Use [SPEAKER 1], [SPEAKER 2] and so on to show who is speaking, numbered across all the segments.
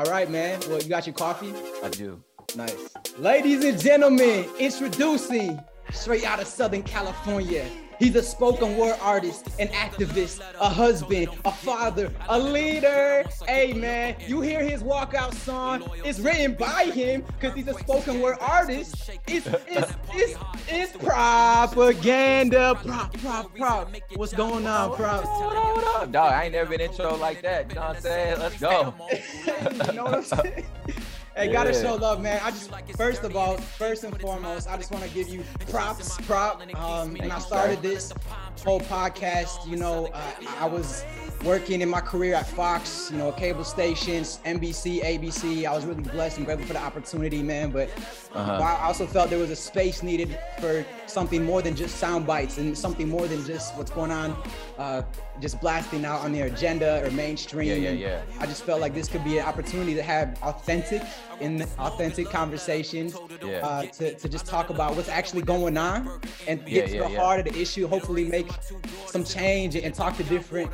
[SPEAKER 1] All right, man. Well, you got your coffee?
[SPEAKER 2] I do.
[SPEAKER 1] Nice. Ladies and gentlemen, introducing straight out of Southern California. He's a spoken word artist, an activist, a husband, a father, a leader. Hey man, you hear his walkout song? It's written by him because he's a spoken word artist. It's it's it's, it's propaganda. Prop, prop, prop. What's going on, prop?
[SPEAKER 2] What up, what up? Dog, I ain't never been intro like that. You know what I'm saying? Let's go.
[SPEAKER 1] you know what I'm saying? Hey, gotta show love, man. I just first of all, first and foremost, I just want to give you props, prop. Um, when I started this whole podcast, you know, uh, I was working in my career at Fox, you know, cable stations, NBC, ABC. I was really blessed and grateful for the opportunity, man. But uh-huh. I also felt there was a space needed for something more than just sound bites and something more than just what's going on, uh, just blasting out on their agenda or mainstream.
[SPEAKER 2] Yeah, yeah, yeah.
[SPEAKER 1] I just felt like this could be an opportunity to have authentic in authentic conversations yeah. uh, to, to just talk about what's actually going on and get yeah, to the heart of the issue hopefully make some change and talk to different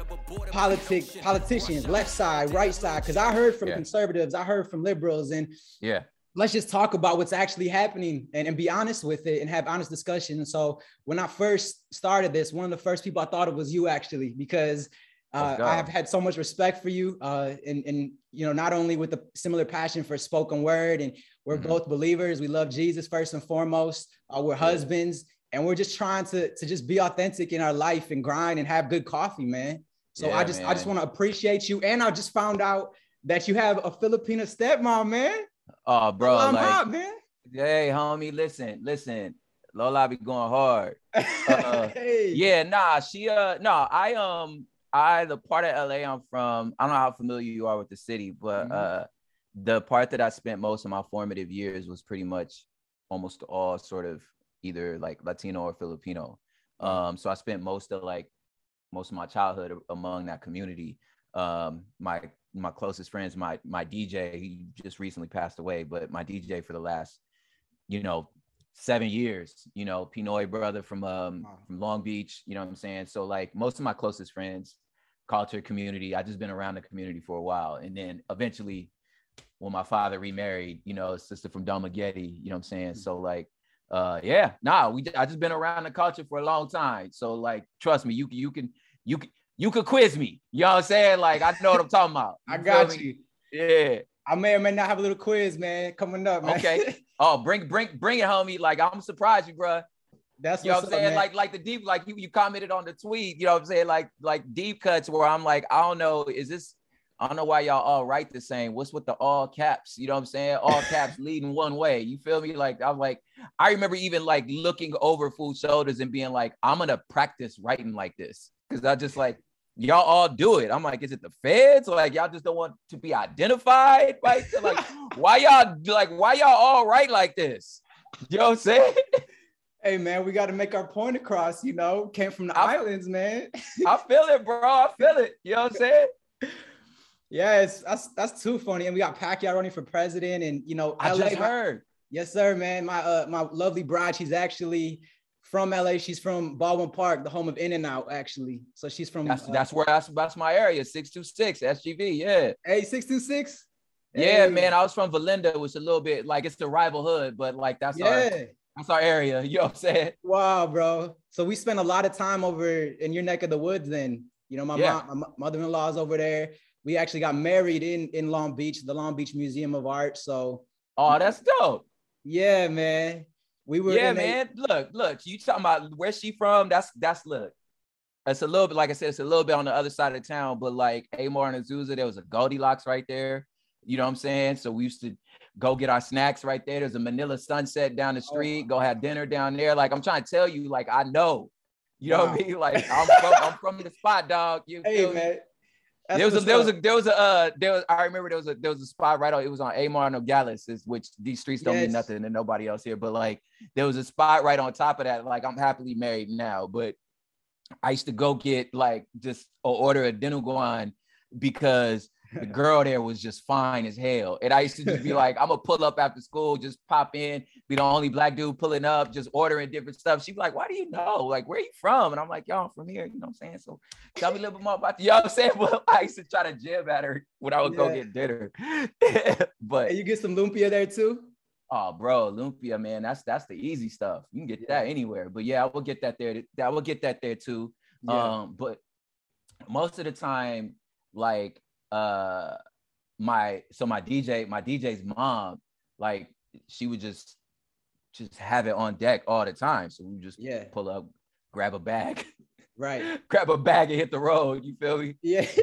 [SPEAKER 1] politic politicians left side right side because i heard from conservatives i heard from liberals and
[SPEAKER 2] yeah
[SPEAKER 1] let's just talk about what's actually happening and, and be honest with it and have honest discussion. And so when I first started this, one of the first people I thought of was you actually, because uh, I have had so much respect for you, uh, and, and you know not only with a similar passion for spoken word, and we're mm-hmm. both believers. We love Jesus first and foremost. Uh, we're husbands, and we're just trying to to just be authentic in our life and grind and have good coffee, man. So yeah, I just man. I just want to appreciate you, and I just found out that you have a Filipino stepmom, man.
[SPEAKER 2] Oh, bro, I'm like, hot, man. Hey, homie, listen, listen. Lola be going hard. Uh, hey. Yeah, nah, she uh no, I um I the part of LA I'm from, I don't know how familiar you are with the city, but mm-hmm. uh the part that I spent most of my formative years was pretty much almost all sort of either like Latino or Filipino. Um, so I spent most of like most of my childhood among that community. Um, my my closest friends, my my DJ, he just recently passed away, but my DJ for the last, you know, seven years, you know, Pinoy brother from um wow. from Long Beach, you know what I'm saying? So like most of my closest friends, culture, community, I just been around the community for a while. And then eventually when my father remarried, you know, a sister from Dumaguete, you know what I'm saying? Mm-hmm. So like uh yeah, nah, we I just been around the culture for a long time. So like trust me, you you can you can you could quiz me. You know what I'm saying? Like I know what I'm talking about.
[SPEAKER 1] I got you.
[SPEAKER 2] Yeah.
[SPEAKER 1] I may or may not have a little quiz, man, coming up. Man.
[SPEAKER 2] Okay. Oh, bring bring bring it, homie. Like I'm surprised you, bro. That's you know what I'm saying. Up, like like the deep, like you, you commented on the tweet. You know what I'm saying? Like like deep cuts where I'm like, I don't know, is this? I don't know why y'all all write the same. What's with the all caps? You know what I'm saying? All caps leading one way. You feel me? Like I'm like, I remember even like looking over food shoulders and being like, I'm gonna practice writing like this because I just like y'all all do it. I'm like, is it the feds? Like y'all just don't want to be identified? Like, like why y'all like why y'all all right like this? You know what I'm saying?
[SPEAKER 1] Hey man, we got to make our point across. You know, came from the I, islands, man.
[SPEAKER 2] I feel it, bro. I feel it. You know what I'm saying?
[SPEAKER 1] Yes, that's that's too funny. And we got Pacquiao running for president, and you know,
[SPEAKER 2] I LA, just heard.
[SPEAKER 1] Yes, sir, man. My uh my lovely bride, she's actually from LA. She's from Baldwin Park, the home of In and Out, actually. So she's from.
[SPEAKER 2] That's, uh, that's where that's, that's my area. Six two six SGV. Yeah.
[SPEAKER 1] Hey, six two six.
[SPEAKER 2] Yeah, man. I was from Valinda, which is a little bit like it's the rival hood, but like that's yeah. our that's our area. You know what I'm saying?
[SPEAKER 1] Wow, bro. So we spent a lot of time over in your neck of the woods. Then you know, my yeah. mom, my mother-in-law is over there. We actually got married in in Long Beach, the Long Beach Museum of Art. So.
[SPEAKER 2] Oh, that's dope.
[SPEAKER 1] Yeah, man. We were
[SPEAKER 2] yeah, man. A- look, look, you talking about where she from? That's that's look. It's a little bit like I said, it's a little bit on the other side of town, but like Amar and Azusa, there was a Goldilocks right there. You know what I'm saying? So we used to go get our snacks right there. There's a Manila sunset down the oh street. Oh. Go have dinner down there. Like I'm trying to tell you, like I know. You know wow. what I mean? Like I'm from, I'm from the spot, dog. You
[SPEAKER 1] hey, man.
[SPEAKER 2] That's there was a there was a there was a uh, there was I remember there was a there was a spot right on it was on Amar Nogales, which these streets don't yes. mean nothing to nobody else here, but like there was a spot right on top of that. Like I'm happily married now, but I used to go get like just or order a dinuguan because the girl there was just fine as hell. And I used to just be like, I'm gonna pull up after school, just pop in, be the only black dude pulling up, just ordering different stuff. She'd be like, Why do you know? Like, where are you from? And I'm like, Yo, I'm from here. You know what I'm saying? So tell me a little bit more about you. You know what I'm saying? But I used to try to jib at her when I would yeah. go get dinner. but
[SPEAKER 1] and you get some lumpia there too.
[SPEAKER 2] Oh, bro, lumpia, man, that's that's the easy stuff. You can get yeah. that anywhere. But yeah, I will get that there. I will get that there too. Yeah. Um, but most of the time, like uh my so my DJ, my DJ's mom, like she would just just have it on deck all the time. So we just yeah pull up, grab a bag,
[SPEAKER 1] right?
[SPEAKER 2] grab a bag and hit the road. You feel me?
[SPEAKER 1] Yeah.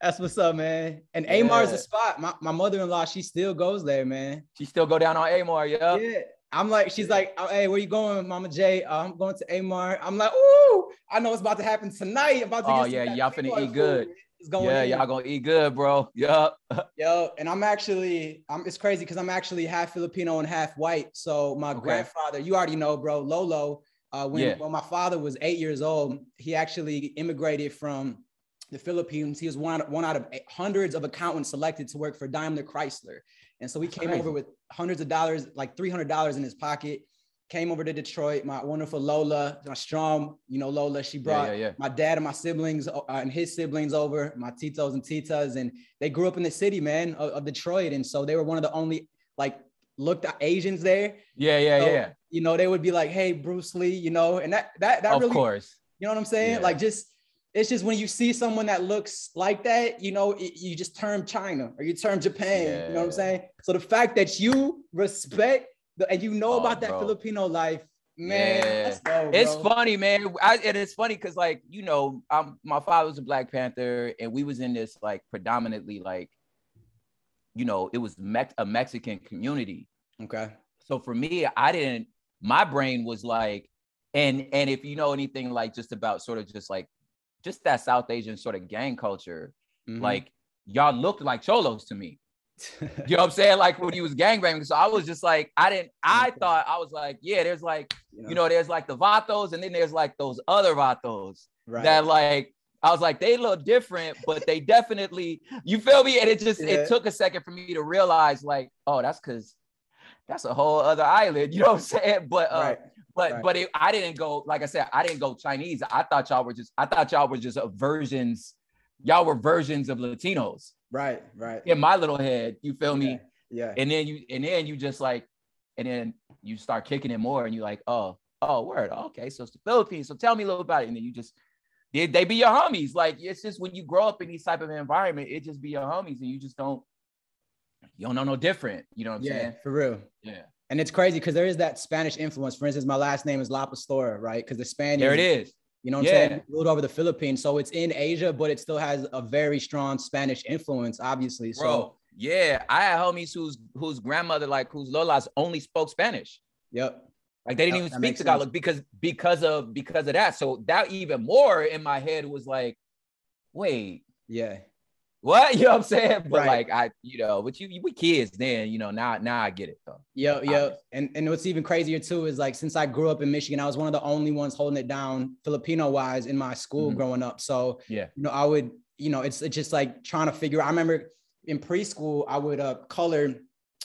[SPEAKER 1] That's what's up, man. And yeah. Amar is a spot. My, my mother-in-law, she still goes there, man.
[SPEAKER 2] She still go down on Amar, yeah.
[SPEAKER 1] Yeah. I'm like, she's like, oh, hey, where you going, Mama J? Uh, I'm going to Amar. I'm like, ooh, I know it's about to happen tonight. About to
[SPEAKER 2] oh yeah, y'all finna eat good. It's going yeah, in. y'all gonna eat good, bro. Yup.
[SPEAKER 1] Yo, and I'm actually, I'm it's crazy because I'm actually half Filipino and half white. So my okay. grandfather, you already know, bro, Lolo. Uh, when, yeah. when my father was eight years old, he actually immigrated from the Philippines. He was one, one out of hundreds of accountants selected to work for Daimler Chrysler. And so he came over with hundreds of dollars, like $300 in his pocket, came over to Detroit. My wonderful Lola, my strong, you know, Lola, she brought yeah, yeah, yeah. my dad and my siblings uh, and his siblings over, my titos and titas, and they grew up in the city, man, of, of Detroit. And so they were one of the only like looked at Asians there.
[SPEAKER 2] Yeah, yeah, so, yeah.
[SPEAKER 1] You know, they would be like, "Hey, Bruce Lee," you know, and that that that
[SPEAKER 2] of
[SPEAKER 1] really,
[SPEAKER 2] course,
[SPEAKER 1] you know what I'm saying? Like just it's just when you see someone that looks like that, you know, it, you just term China or you term Japan. You know what I'm saying? So the fact that you respect and you know oh, about that bro. Filipino life, man, yeah.
[SPEAKER 2] it's funny, man. I, and it's funny because, like, you know, I'm, my father was a Black Panther, and we was in this like predominantly like, you know, it was Me- a Mexican community.
[SPEAKER 1] Okay.
[SPEAKER 2] So for me, I didn't. My brain was like, and and if you know anything like just about sort of just like just that South Asian sort of gang culture, mm-hmm. like y'all looked like cholos to me. You know what I'm saying? Like when he was gangbanging. So I was just like, I didn't, I thought I was like, yeah, there's like, you know, there's like the Vatos, and then there's like those other Vatos right. that like I was like, they look different, but they definitely, you feel me? And it just yeah. it took a second for me to realize, like, oh, that's because that's a whole other island, you know what I'm saying? But uh, right. But right. but it, I didn't go like I said I didn't go Chinese. I thought y'all were just I thought y'all were just versions. Y'all were versions of Latinos.
[SPEAKER 1] Right, right.
[SPEAKER 2] In my little head, you feel
[SPEAKER 1] yeah,
[SPEAKER 2] me?
[SPEAKER 1] Yeah.
[SPEAKER 2] And then you and then you just like, and then you start kicking it more, and you're like, oh, oh, word, okay, so it's the Philippines. So tell me a little about it, and then you just they, they be your homies. Like it's just when you grow up in these type of environment, it just be your homies, and you just don't you don't know no different. You know what I'm
[SPEAKER 1] yeah,
[SPEAKER 2] saying?
[SPEAKER 1] For real.
[SPEAKER 2] Yeah.
[SPEAKER 1] And it's crazy because there is that Spanish influence. For instance, my last name is La Pastora, right? Because the Spanish.
[SPEAKER 2] There it is.
[SPEAKER 1] You know what yeah. I'm saying? Ruled over the Philippines. So it's in Asia, but it still has a very strong Spanish influence, obviously. Bro, so
[SPEAKER 2] yeah. I had homies whose whose grandmother, like whose Lolas only spoke Spanish.
[SPEAKER 1] Yep.
[SPEAKER 2] Like they didn't that, even speak Tagalog because because of because of that. So that even more in my head was like, wait.
[SPEAKER 1] Yeah
[SPEAKER 2] what you know what I'm saying? But right. like I, you know, but you we kids then, you know, now now I get it though.
[SPEAKER 1] Yo, yo, and and what's even crazier too is like since I grew up in Michigan, I was one of the only ones holding it down Filipino wise in my school mm-hmm. growing up. So
[SPEAKER 2] yeah,
[SPEAKER 1] you know, I would, you know, it's it's just like trying to figure. I remember in preschool, I would uh color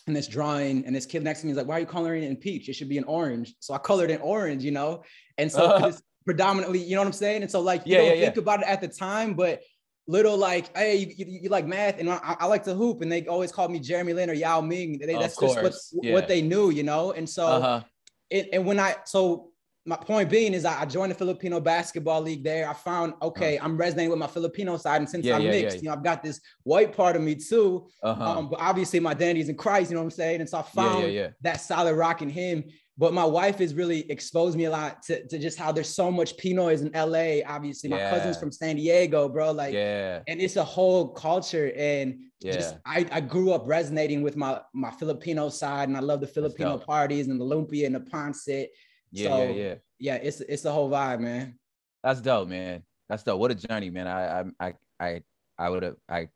[SPEAKER 1] in this drawing, and this kid next to me is like, "Why are you coloring it in peach? It should be an orange." So I colored in orange, you know, and so uh-huh. predominantly, you know what I'm saying? And so like you yeah, don't yeah, think yeah. about it at the time, but little like, hey, you, you, you like math, and I, I, like to hoop, and they always called me Jeremy Lin or Yao Ming. They, that's just what, yeah. what they knew, you know. And so, uh-huh. it, and when I so my point being is I joined the Filipino basketball league there. I found okay, uh-huh. I'm resonating with my Filipino side, and since yeah, I'm yeah, mixed, you know, I've got this white part of me too. Uh-huh. Um, but obviously my identity is in Christ, you know what I'm saying? And so I found that solid rock in Him but my wife has really exposed me a lot to, to just how there's so much Pinoys in LA. Obviously, my yeah. cousin's from San Diego, bro. Like,
[SPEAKER 2] yeah,
[SPEAKER 1] and it's a whole culture. And yeah. just I, I grew up resonating with my my Filipino side, and I love the Filipino parties and the lumpia and the pancit.
[SPEAKER 2] Yeah, so, yeah, yeah.
[SPEAKER 1] Yeah, it's it's the whole vibe, man.
[SPEAKER 2] That's dope, man. That's dope. What a journey, man. I I I I I would have I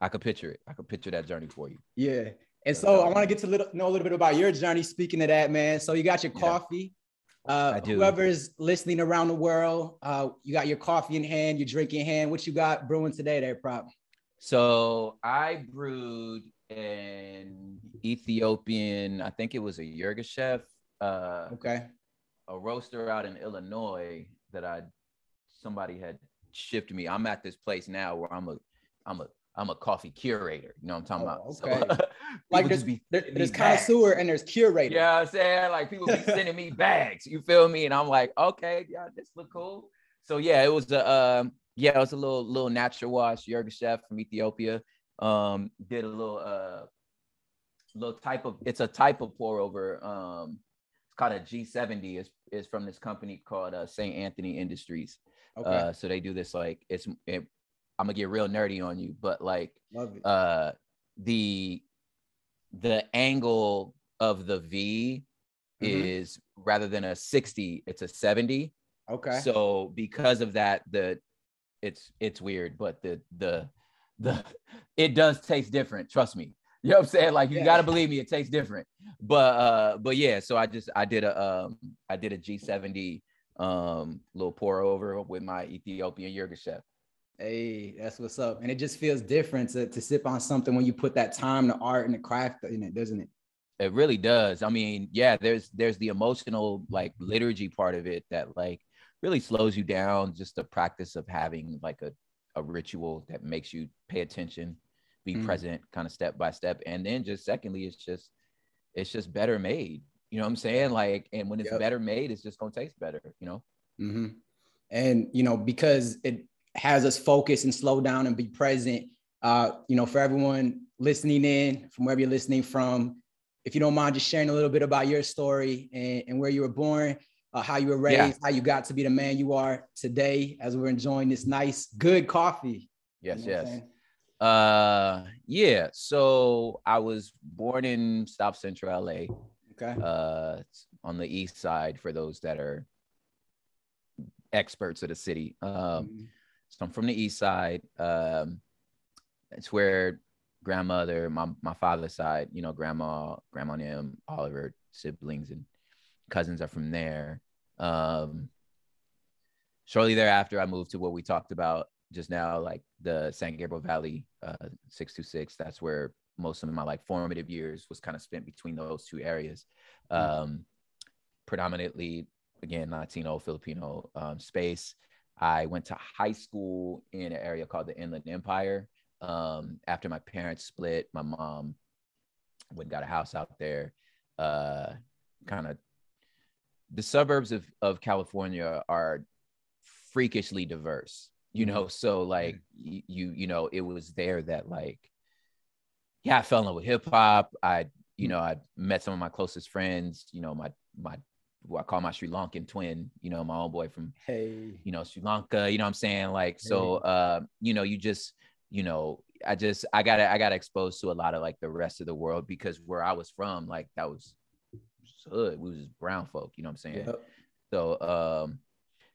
[SPEAKER 2] I could picture it. I could picture that journey for you.
[SPEAKER 1] Yeah. And so I want to get to little, know a little bit about your journey. Speaking of that, man. So you got your coffee. Uh, I do. Whoever's listening around the world, uh, you got your coffee in hand, your drink in hand. What you got brewing today, there, prop?
[SPEAKER 2] So I brewed an Ethiopian, I think it was a Yirgacheffe. Uh,
[SPEAKER 1] okay.
[SPEAKER 2] A roaster out in Illinois that I somebody had shipped me. I'm at this place now where I'm a I'm a I'm a coffee curator. You know what I'm talking oh,
[SPEAKER 1] about? Okay. So, like there's, be, there, there's connoisseur and there's curator.
[SPEAKER 2] Yeah, you know I'm saying like people be sending me bags. You feel me? And I'm like, okay, yeah, this look cool. So yeah, it was a um, yeah, it was a little little natural wash. Yirgacheffe from Ethiopia um, did a little uh, little type of it's a type of pour over. Um, it's called a G70. is is from this company called uh, St. Anthony Industries. Okay. Uh, so they do this like it's it, I'm gonna get real nerdy on you, but like uh the the angle of the V mm-hmm. is rather than a 60, it's a 70.
[SPEAKER 1] Okay.
[SPEAKER 2] So because of that, the it's it's weird, but the the the it does taste different. Trust me. You know what I'm saying? Like you yeah. gotta believe me, it tastes different. But uh, but yeah, so I just I did a um I did a G70 um little pour over with my Ethiopian Yirgacheffe.
[SPEAKER 1] Hey, that's what's up. And it just feels different to, to sip on something when you put that time, the art, and the craft in it, doesn't it?
[SPEAKER 2] It really does. I mean, yeah, there's there's the emotional like liturgy part of it that like really slows you down. Just the practice of having like a, a ritual that makes you pay attention, be mm. present, kind of step by step. And then just secondly, it's just it's just better made. You know what I'm saying? Like, and when it's yep. better made, it's just gonna taste better, you know?
[SPEAKER 1] Mm-hmm. And you know, because it has us focus and slow down and be present. Uh, you know, for everyone listening in from wherever you're listening from, if you don't mind just sharing a little bit about your story and, and where you were born, uh, how you were raised, yeah. how you got to be the man you are today as we're enjoying this nice, good coffee.
[SPEAKER 2] Yes, you know yes. Uh, yeah. So I was born in South Central LA.
[SPEAKER 1] Okay.
[SPEAKER 2] Uh, on the east side for those that are experts of the city. Um, mm-hmm. So I'm from the east side. Um, it's where grandmother, my my father's side, you know, grandma, grandma and all of her siblings and cousins are from there. Um, shortly thereafter, I moved to what we talked about just now, like the San Gabriel Valley, uh, 626. That's where most of my like formative years was kind of spent between those two areas. Mm-hmm. Um, predominantly, again, Latino, Filipino um, space. I went to high school in an area called the Inland Empire. Um, after my parents split, my mom went and got a house out there. Uh, kind of the suburbs of, of California are freakishly diverse, you know. Mm-hmm. So like you, you, know, it was there that like, yeah, I fell in love with hip hop. I, you know, I met some of my closest friends. You know, my my I call my Sri Lankan twin, you know, my own boy from,
[SPEAKER 1] hey,
[SPEAKER 2] you know, Sri Lanka, you know I'm saying? Like, so, uh, you know, you just, you know, I just, I got, I got exposed to a lot of like the rest of the world because where I was from, like that was hood, we was brown folk, you know what I'm saying? Yep. So, um,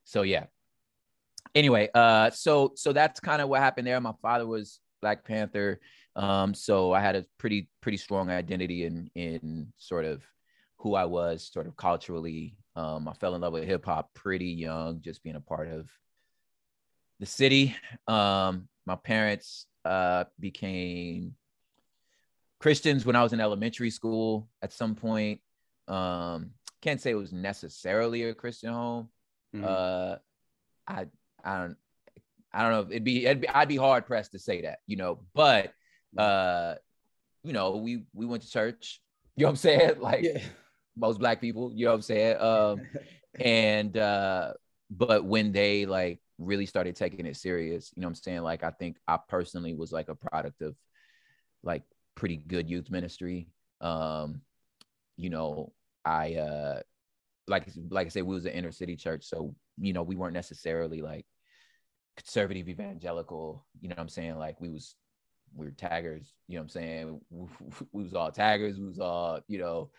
[SPEAKER 2] so yeah. Anyway, uh, so, so that's kind of what happened there. My father was Black Panther. Um, so I had a pretty, pretty strong identity in, in sort of, who I was sort of culturally. Um, I fell in love with hip hop pretty young, just being a part of the city. Um, my parents uh, became Christians when I was in elementary school at some point. Um, can't say it was necessarily a Christian home. Mm-hmm. Uh, I I don't I don't know. It'd be, it'd be I'd be hard pressed to say that, you know. But uh, you know, we we went to church. You know what I'm saying? Like, yeah most black people, you know what I'm saying? Um, and uh, but when they like really started taking it serious, you know what I'm saying? Like I think I personally was like a product of like pretty good youth ministry. Um, you know, I uh like like I said, we was an inner city church, so you know, we weren't necessarily like conservative evangelical, you know what I'm saying? Like we was we were taggers, you know what I'm saying? We, we, was all taggers, we was all, you know,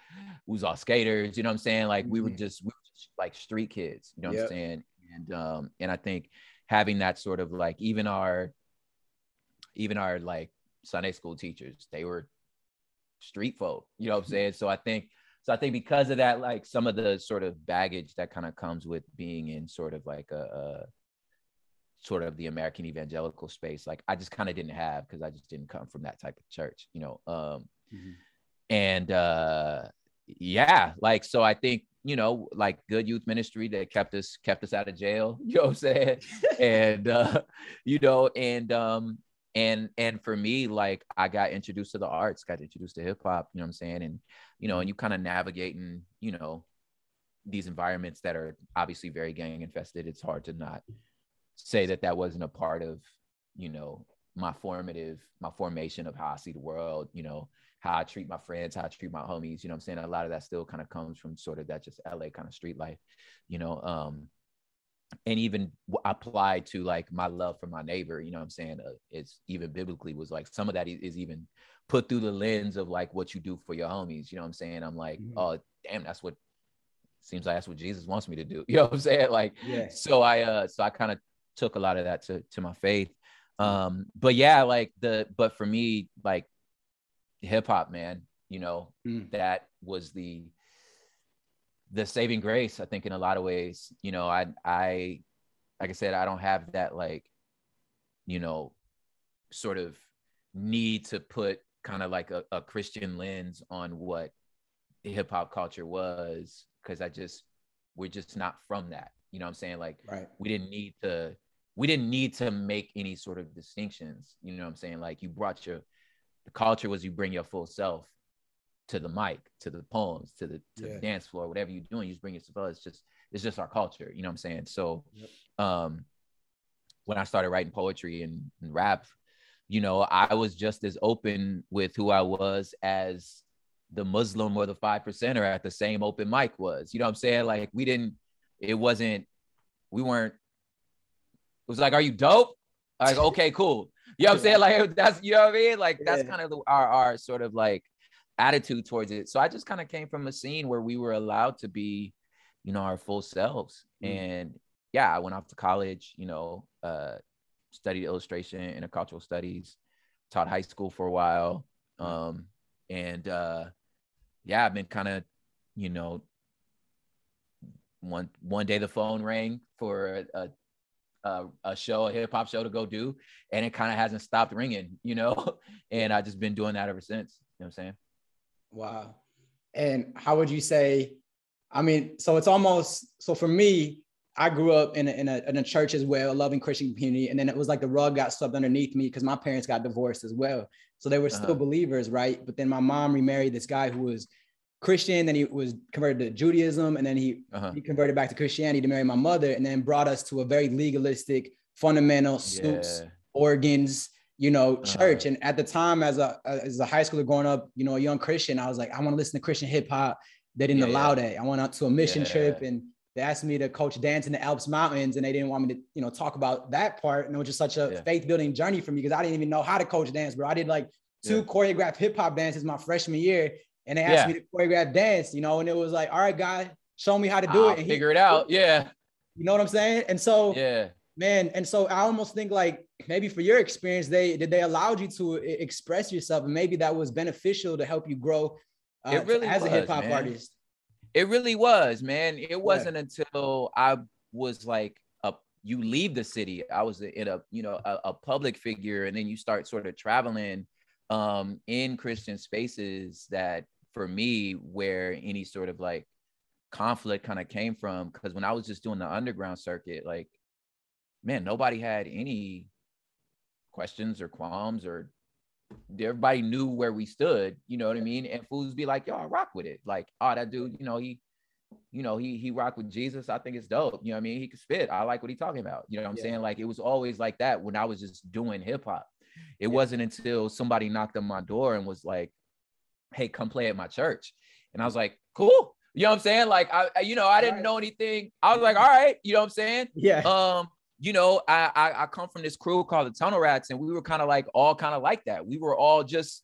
[SPEAKER 2] we was all skaters, you know what I'm saying? Like we were mm-hmm. just, we were just like street kids, you know what yep. I'm saying? And um, and I think having that sort of like even our even our like Sunday school teachers, they were street folk, you know what I'm saying? So I think so I think because of that, like some of the sort of baggage that kind of comes with being in sort of like a, sort of the American evangelical space. Like I just kind of didn't have because I just didn't come from that type of church, you know. Um, mm-hmm. And uh, yeah, like so I think you know like good youth ministry that kept us kept us out of jail. You know what I'm saying? and uh, you know, and um, and and for me, like I got introduced to the arts, got introduced to hip hop. You know what I'm saying? And you know, and you kind of navigating, you know, these environments that are obviously very gang infested. It's hard to not say that that wasn't a part of you know my formative my formation of how i see the world you know how i treat my friends how i treat my homies you know i'm saying a lot of that still kind of comes from sort of that just la kind of street life you know um and even applied to like my love for my neighbor you know i'm saying uh, it's even biblically was like some of that is even put through the lens of like what you do for your homies you know i'm saying i'm like mm-hmm. oh damn that's what seems like that's what jesus wants me to do you know what i'm saying like yeah. so i uh so i kind of took a lot of that to to my faith. Um, but yeah, like the but for me, like hip hop, man, you know, mm. that was the the saving grace, I think, in a lot of ways. You know, I I like I said, I don't have that like, you know, sort of need to put kind of like a, a Christian lens on what hip hop culture was because I just we're just not from that. You know what I'm saying? Like right. we didn't need to we didn't need to make any sort of distinctions. You know what I'm saying? Like you brought your the culture was you bring your full self to the mic, to the poems, to the to yeah. the dance floor, whatever you're doing, you just bring yourself. It's just it's just our culture. You know what I'm saying? So yep. um when I started writing poetry and, and rap, you know, I was just as open with who I was as the Muslim or the five percenter at the same open mic was. You know what I'm saying? Like we didn't, it wasn't, we weren't was like, "Are you dope?" Like, okay, cool. You know what I'm saying? Like that's you know what I mean? Like that's yeah. kind of the, our our sort of like attitude towards it. So I just kind of came from a scene where we were allowed to be, you know, our full selves. Mm. And yeah, I went off to college, you know, uh, studied illustration and cultural studies, taught high school for a while. Um, and uh yeah, I've been kind of, you know, one one day the phone rang for a, a a, a show, a hip hop show to go do, and it kind of hasn't stopped ringing, you know. and I just been doing that ever since. You know what I'm saying?
[SPEAKER 1] Wow. And how would you say? I mean, so it's almost so for me. I grew up in a, in a, in a church as well, a loving Christian community, and then it was like the rug got swept underneath me because my parents got divorced as well. So they were still uh-huh. believers, right? But then my mom remarried this guy who was Christian, then he was converted to Judaism, and then he, uh-huh. he converted back to Christianity to marry my mother, and then brought us to a very legalistic, fundamental suits, yeah. organs, you know, uh-huh. church. And at the time, as a as a high schooler growing up, you know, a young Christian, I was like, I want to listen to Christian hip hop. They didn't yeah, allow that. I went out to a mission yeah. trip and they asked me to coach dance in the Alps Mountains, and they didn't want me to, you know, talk about that part. And it was just such a faith building journey for me because I didn't even know how to coach dance, bro. I did like two choreographed hip hop dances my freshman year, and they asked yeah. me to choreograph dance, you know, and it was like, all right, guy, show me how to do I'll it. And
[SPEAKER 2] figure he, it out. Yeah.
[SPEAKER 1] You know what I'm saying? And so, yeah, man. And so I almost think like maybe for your experience, they did they allowed you to express yourself, and maybe that was beneficial to help you grow. Uh, it really as was, a hip hop artist.
[SPEAKER 2] It really was, man. It wasn't yeah. until I was like you leave the city. I was in a you know a, a public figure, and then you start sort of traveling um in Christian spaces that for me where any sort of like conflict kind of came from because when I was just doing the underground circuit, like, man, nobody had any questions or qualms or everybody knew where we stood, you know what I mean? And fools be like, yo, I rock with it. Like, oh, that dude, you know, he, you know, he he rock with Jesus. I think it's dope. You know what I mean? He can spit. I like what he talking about. You know what I'm yeah. saying? Like it was always like that when I was just doing hip hop. It yeah. wasn't until somebody knocked on my door and was like, hey, come play at my church. And I was like, cool. You know what I'm saying? Like, I, you know, I didn't know anything. I was like, all right, you know what I'm saying?
[SPEAKER 1] Yeah.
[SPEAKER 2] Um, you know, I, I, I come from this crew called the Tunnel Rats, and we were kind of like all kind of like that. We were all just,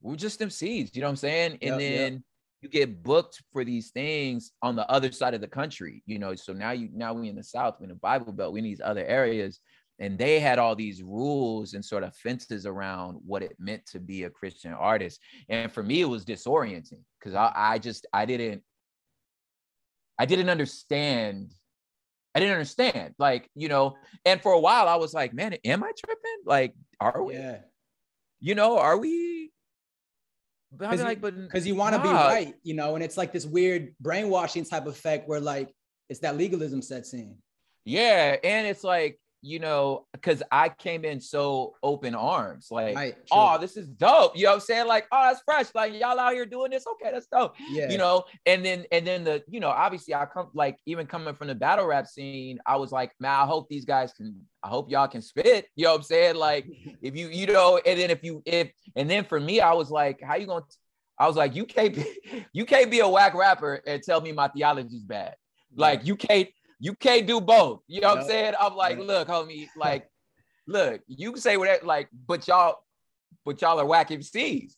[SPEAKER 2] we are just them seeds, you know what I'm saying? And yep, then yep. you get booked for these things on the other side of the country, you know. So now you now we in the South, we in the Bible Belt, we in these other areas and they had all these rules and sort of fences around what it meant to be a christian artist and for me it was disorienting because I, I just i didn't i didn't understand I didn't understand. Like, you know, and for a while I was like, man, am I tripping? Like, are we? Yeah. You know, are we?
[SPEAKER 1] Because like, you want to nah. be right, you know, and it's like this weird brainwashing type effect where like it's that legalism sets in.
[SPEAKER 2] Yeah, and it's like you know, because I came in so open arms, like, right, oh, this is dope. You know what I'm saying? Like, oh, that's fresh. Like, y'all out here doing this. Okay, that's dope. Yeah. You know, and then and then the, you know, obviously I come like even coming from the battle rap scene, I was like, man, I hope these guys can, I hope y'all can spit. You know what I'm saying? Like, if you, you know, and then if you if and then for me, I was like, how you gonna I was like, you can't be, you can't be a whack rapper and tell me my theology's bad. Like you can't, you can't do both. You know what I'm saying? I'm like, look, homie, like, look, you can say whatever, like, but y'all, but y'all are whack MCs.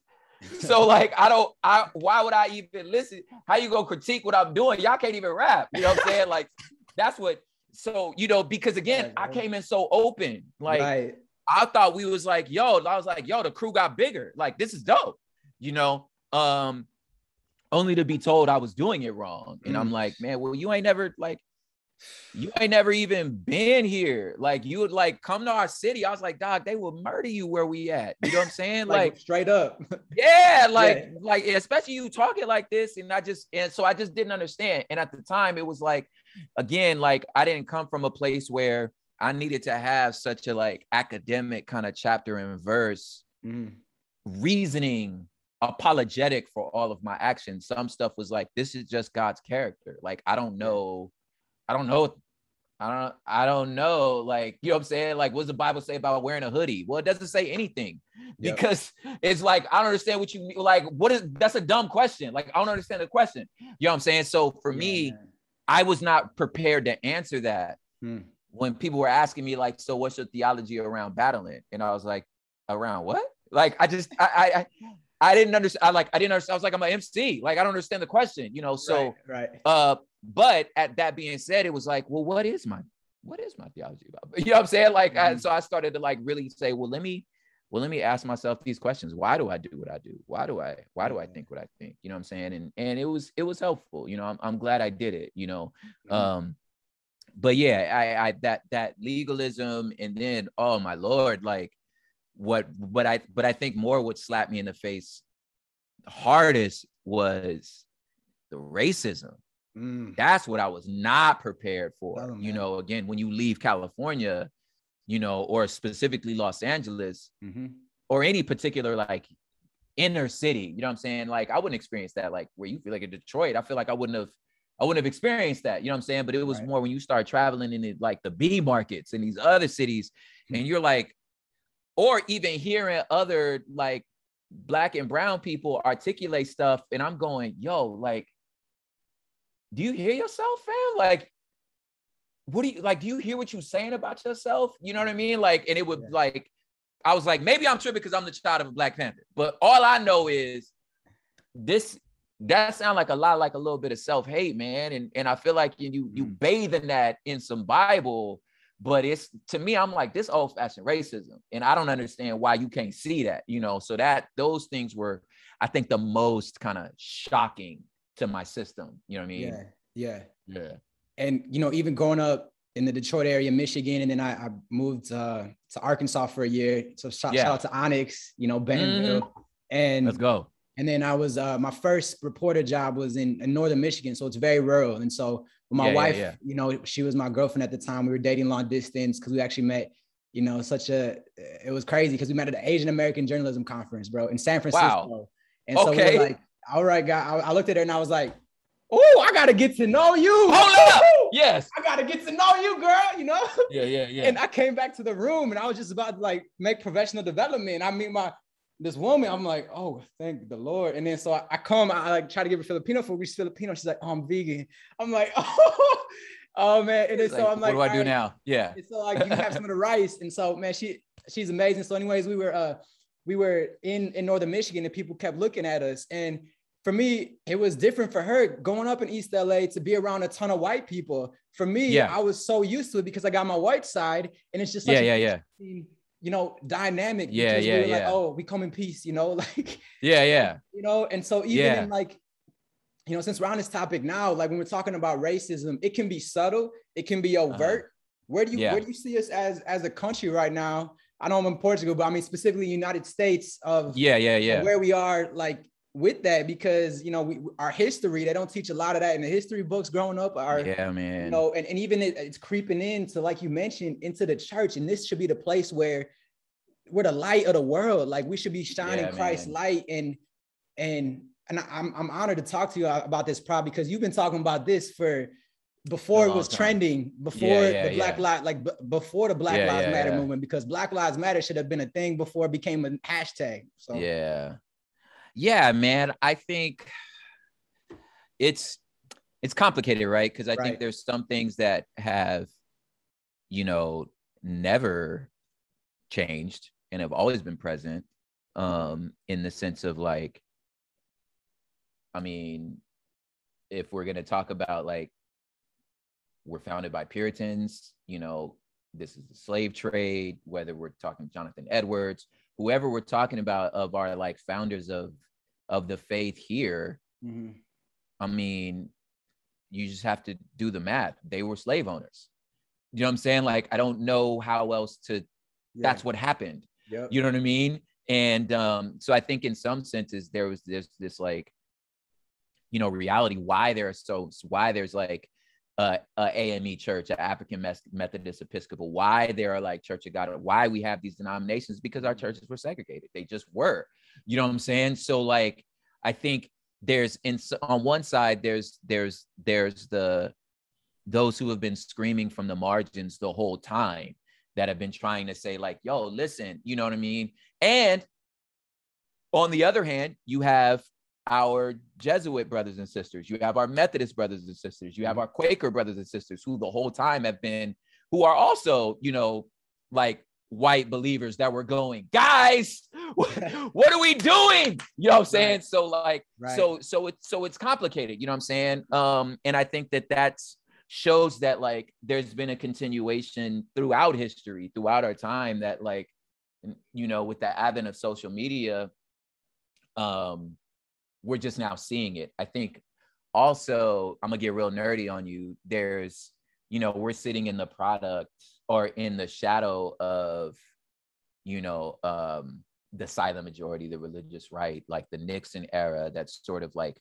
[SPEAKER 2] So like, I don't, I why would I even listen? How you gonna critique what I'm doing? Y'all can't even rap. You know what I'm saying? Like, that's what. So you know, because again, I came in so open. Like, right. I thought we was like, yo, I was like, yo, the crew got bigger. Like, this is dope. You know, um, only to be told I was doing it wrong. And mm. I'm like, man, well, you ain't never like you ain't never even been here. Like you would like come to our city. I was like, dog, they will murder you where we at. You know what I'm saying? like, like,
[SPEAKER 1] straight up.
[SPEAKER 2] yeah, like yeah. like especially you talking like this, and I just and so I just didn't understand. And at the time, it was like, again, like I didn't come from a place where I needed to have such a like academic kind of chapter and verse mm. reasoning apologetic for all of my actions. Some stuff was like, this is just God's character. Like, I don't know I don't know. I don't I don't know. Like, you know what I'm saying? Like, what does the Bible say about wearing a hoodie? Well, it doesn't say anything yep. because it's like, I don't understand what you mean. Like, what is that's a dumb question. Like, I don't understand the question. You know what I'm saying? So for yeah. me, I was not prepared to answer that. Hmm. When people were asking me, like, so what's your theology around battling? And I was like, around what? Like, I just I I I didn't understand. I like I didn't understand. I was like, I'm an MC. Like, I don't understand the question, you know. So
[SPEAKER 1] right, right.
[SPEAKER 2] uh but at that being said, it was like, well, what is my what is my theology about? You know what I'm saying? Like, mm-hmm. I, so I started to like really say, well, let me well, let me ask myself these questions. Why do I do what I do? Why do I why do I think what I think? You know what I'm saying? And and it was it was helpful. You know, I'm I'm glad I did it, you know. Mm-hmm. Um but yeah, I I that that legalism and then oh my lord, like what but I but I think more what slapped me in the face hardest was the racism Mm. That's what I was not prepared for. Oh, you know, again, when you leave California, you know, or specifically Los Angeles, mm-hmm. or any particular like inner city, you know what I'm saying? Like I wouldn't experience that like where you feel like in Detroit. I feel like I wouldn't have I wouldn't have experienced that, you know what I'm saying? But it was right. more when you start traveling in it, like the B markets and these other cities, mm-hmm. and you're like, or even hearing other like black and brown people articulate stuff, and I'm going, yo, like do you hear yourself, fam? Like, what do you like? Do you hear what you're saying about yourself? You know what I mean? Like, and it would yeah. like, I was like, maybe I'm tripping because I'm the child of a Black Panther. But all I know is this that sound like a lot like a little bit of self-hate, man. And and I feel like you you mm. bathe in that in some Bible, but it's to me, I'm like this old-fashioned racism. And I don't understand why you can't see that, you know. So that those things were, I think, the most kind of shocking to my system. You know what I mean?
[SPEAKER 1] Yeah. Yeah.
[SPEAKER 2] Yeah.
[SPEAKER 1] And you know, even growing up in the Detroit area, Michigan, and then I, I moved uh, to Arkansas for a year. So shout, yeah. shout out to Onyx, you know, Bentonville. Mm-hmm. And
[SPEAKER 2] let's go.
[SPEAKER 1] And then I was uh, my first reporter job was in, in northern Michigan, so it's very rural. And so my yeah, wife, yeah, you know, she was my girlfriend at the time. We were dating long distance because we actually met. You know, such a it was crazy because we met at the Asian American Journalism Conference, bro, in San Francisco. Wow. And so okay. we were like all right, guy. I, I looked at her and I was like, oh, I gotta get to know you.
[SPEAKER 2] Hold up. Yes.
[SPEAKER 1] I gotta get to know you, girl. You know?
[SPEAKER 2] Yeah, yeah, yeah.
[SPEAKER 1] And I came back to the room and I was just about to like make professional development. I meet my this woman, I'm like, oh, thank the Lord. And then so I, I come, I like try to give her Filipino food. She's Filipino. She's like, oh, I'm vegan. I'm like, oh, oh man. And then so I'm like,
[SPEAKER 2] what do I do right. now? Yeah.
[SPEAKER 1] And so like you have some of the rice. And so man, she she's amazing. So, anyways, we were uh we were in in northern Michigan and people kept looking at us. And for me, it was different for her going up in East LA to be around a ton of white people. For me, yeah. I was so used to it because I got my white side, and it's just
[SPEAKER 2] yeah, yeah, yeah.
[SPEAKER 1] You know, dynamic.
[SPEAKER 2] Yeah, yeah, we
[SPEAKER 1] yeah.
[SPEAKER 2] Like,
[SPEAKER 1] oh, we come in peace. You know, like
[SPEAKER 2] yeah, yeah.
[SPEAKER 1] You know, and so even yeah. in like you know, since we're on this topic now, like when we're talking about racism, it can be subtle, it can be uh-huh. overt. Uh-huh. Where do you yeah. where do you see us as as a country right now? I know I'm in Portugal, but I mean specifically United States of
[SPEAKER 2] yeah, yeah, yeah.
[SPEAKER 1] Where we are like with that because you know we our history they don't teach a lot of that in the history books growing up are
[SPEAKER 2] yeah man
[SPEAKER 1] you know and, and even it, it's creeping into like you mentioned into the church and this should be the place where we're the light of the world like we should be shining yeah, Christ's light and and and I'm I'm honored to talk to you about this probably because you've been talking about this for before it was time. trending, before yeah, yeah, the Black yeah. Lives like b- before the Black Lives Matter movement, because Black Lives Matter should have been a thing before it became a hashtag. So
[SPEAKER 2] yeah, yeah, man. I think it's it's complicated, right? Because I right. think there's some things that have, you know, never changed and have always been present um in the sense of like I mean, if we're going to talk about like, we're founded by Puritans, you know, this is the slave trade, whether we're talking Jonathan Edwards, whoever we're talking about of our like founders of of the faith here, mm-hmm. I mean, you just have to do the math. They were slave owners. You know what I'm saying? Like, I don't know how else to. Yeah. That's what happened. Yep. You know what I mean? And um, so I think in some senses there was this this like you know reality why there's so why there's like uh, a AME church, an African Methodist Episcopal, why there are like Church of God, why we have these denominations because our churches were segregated. They just were. You know what I'm saying? So like I think there's in on one side there's there's there's the those who have been screaming from the margins the whole time that have been trying to say like yo listen you know what i mean and on the other hand you have our Jesuit brothers and sisters, you have our Methodist brothers and sisters, you have mm-hmm. our Quaker brothers and sisters who the whole time have been, who are also, you know, like white believers that were going, guys, what, are we doing? You know what I'm saying? Right. So like, right. so, so it's, so it's complicated, you know what I'm saying? Um, and I think that that's, shows that like there's been a continuation throughout history throughout our time that like you know with the advent of social media um we're just now seeing it. I think also, I'm gonna get real nerdy on you. There's, you know, we're sitting in the product or in the shadow of, you know, um, the silent majority, the religious right, like the Nixon era, that's sort of like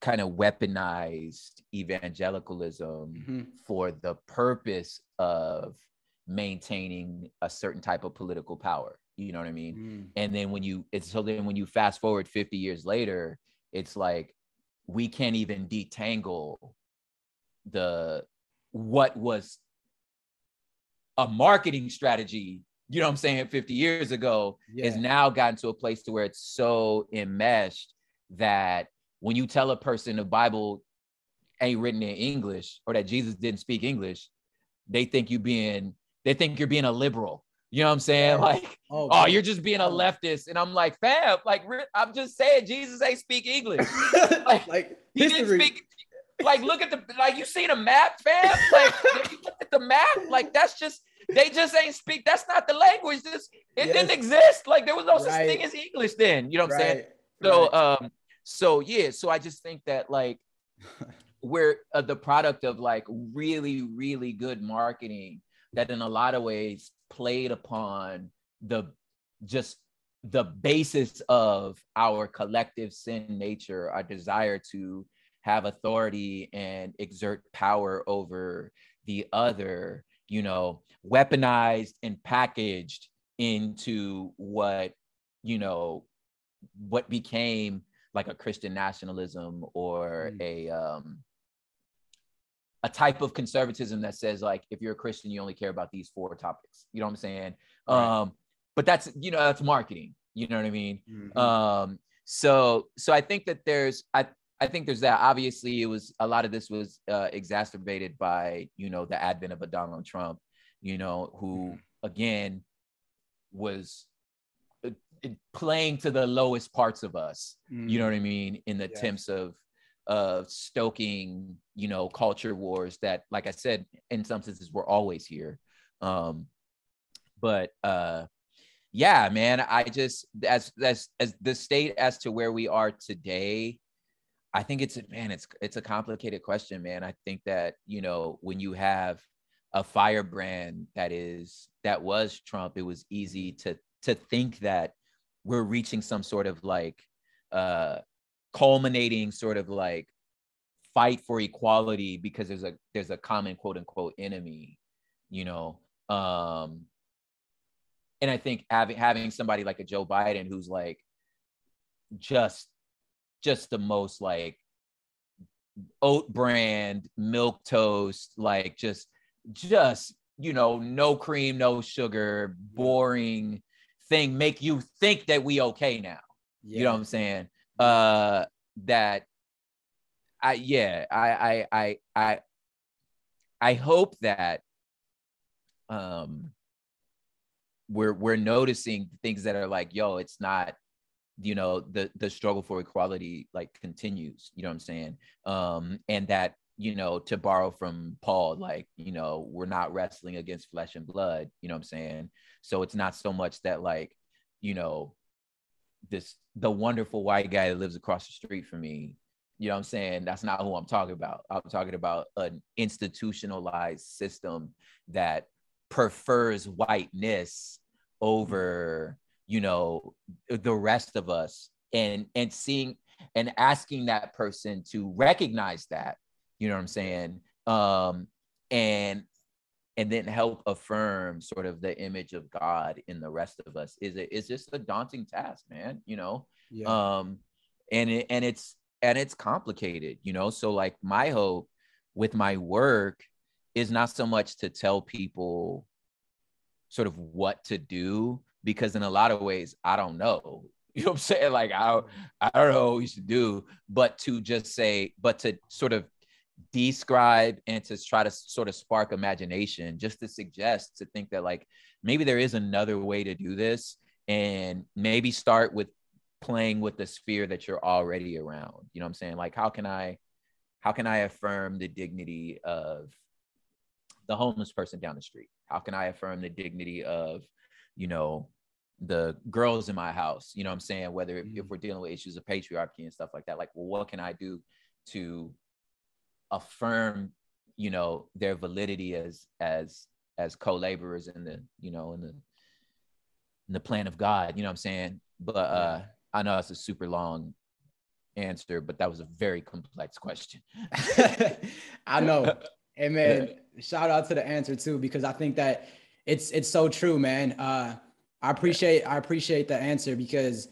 [SPEAKER 2] kind of weaponized evangelicalism mm-hmm. for the purpose of maintaining a certain type of political power. You know what I mean? Mm. And then when you it's so then when you fast forward 50 years later, it's like we can't even detangle the what was a marketing strategy you know what i'm saying 50 years ago yeah. is now gotten to a place to where it's so enmeshed that when you tell a person the bible ain't written in english or that jesus didn't speak english they think you being they think you're being a liberal you know what I'm saying? Like, oh, oh you're just being a leftist. And I'm like, fam, like, I'm just saying Jesus ain't speak English. Like, like he history. didn't speak. Like, look at the, like, you seen a map, fam? Like, look at the map, like, that's just, they just ain't speak. That's not the language. This, it yes. didn't exist. Like, there was no right. such thing as English then. You know what I'm saying? So, right. um, so yeah, so I just think that, like, we're uh, the product of like really, really good marketing that in a lot of ways played upon the just the basis of our collective sin nature, our desire to have authority and exert power over the other, you know, weaponized and packaged into what, you know, what became like a Christian nationalism or mm. a um a type of conservatism that says like if you're a Christian, you only care about these four topics. You know what I'm saying? Right. Um, but that's you know that's marketing. You know what I mean? Mm-hmm. Um, so so I think that there's I I think there's that. Obviously, it was a lot of this was uh, exacerbated by you know the advent of a Donald Trump, you know, who mm-hmm. again was uh, playing to the lowest parts of us. Mm-hmm. You know what I mean? In the attempts of of stoking, you know, culture wars that, like I said, in some senses were always here. Um, but uh, yeah, man, I just as as as the state as to where we are today, I think it's man, it's it's a complicated question, man. I think that you know when you have a firebrand that is that was Trump, it was easy to to think that we're reaching some sort of like uh culminating sort of like fight for equality because there's a there's a common quote unquote enemy, you know. Um and I think having having somebody like a Joe Biden who's like just just the most like oat brand milk toast like just just you know no cream no sugar boring thing make you think that we okay now yeah. you know what i'm saying uh that i yeah i i i i i hope that um we're we're noticing things that are like yo it's not you know the the struggle for equality like continues you know what i'm saying? Um and that you know to borrow from paul like you know we're not wrestling against flesh and blood you know what i'm saying? So it's not so much that like you know this the wonderful white guy that lives across the street from me. You know what i'm saying? That's not who i'm talking about. I'm talking about an institutionalized system that prefers whiteness over you know the rest of us. And and seeing and asking that person to recognize that you know what i'm saying? Um and and then help affirm sort of the image of god in the rest of us is it is just a daunting task man you know yeah. um and it and it's and it's complicated you know so like my hope with my work is not so much to tell people sort of what to do because in a lot of ways I don't know. You know what I'm saying? Like I I don't know what we should do, but to just say, but to sort of describe and to try to sort of spark imagination, just to suggest to think that like maybe there is another way to do this, and maybe start with playing with the sphere that you're already around. You know what I'm saying? Like how can I how can I affirm the dignity of the homeless person down the street? How can I affirm the dignity of, you know, the girls in my house you know what i'm saying whether if mm. we're dealing with issues of patriarchy and stuff like that like well what can i do to affirm you know their validity as as as co-laborers in the you know in the in the plan of god you know what i'm saying? But uh i know it's a super long answer but that was a very complex question.
[SPEAKER 1] I know. And man shout out to the answer too because i think that it's it's so true man. Uh I appreciate I appreciate the answer because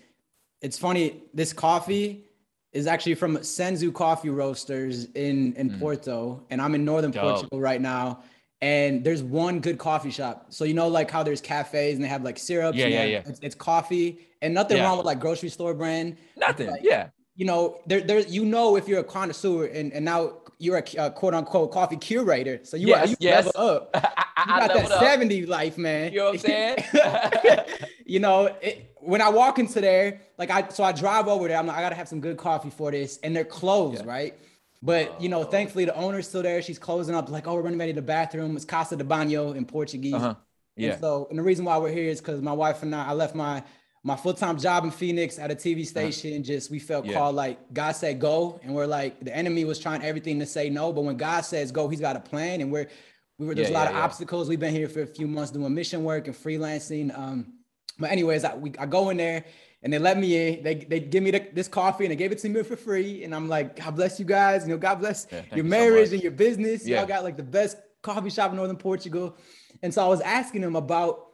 [SPEAKER 1] it's funny. This coffee is actually from Senzu Coffee Roasters in in mm. Porto, and I'm in northern Dope. Portugal right now. And there's one good coffee shop. So you know, like how there's cafes and they have like syrups.
[SPEAKER 2] Yeah, yeah, yeah.
[SPEAKER 1] It's, it's, coffee and nothing yeah. wrong with like grocery store brand.
[SPEAKER 2] Nothing.
[SPEAKER 1] Like,
[SPEAKER 2] yeah.
[SPEAKER 1] You know, there, there. You know, if you're a connoisseur and and now you're a, a quote unquote coffee curator, so you yes, are you yes. level up. You got that up. 70 life, man.
[SPEAKER 2] You know what I'm saying?
[SPEAKER 1] you know, it, when I walk into there, like I so I drive over there. I'm like, I gotta have some good coffee for this, and they're closed, yeah. right? But you know, thankfully the owner's still there. She's closing up, like, oh, we're running renovating the bathroom. It's Casa de Banho in Portuguese. Uh-huh. Yeah. And so, and the reason why we're here is because my wife and I, I left my my full-time job in Phoenix at a TV uh-huh. station. Uh-huh. Just we felt yeah. called like God said go, and we're like the enemy was trying everything to say no, but when God says go, He's got a plan, and we're we were there's yeah, a lot yeah, of obstacles. We've been here for a few months doing mission work and freelancing. Um, but anyways, I, we, I go in there and they let me in. They, they give me the, this coffee and they gave it to me for free. And I'm like, God bless you guys. You know, God bless yeah, your marriage so and your business. Yeah. Y'all got like the best coffee shop in Northern Portugal. And so I was asking them about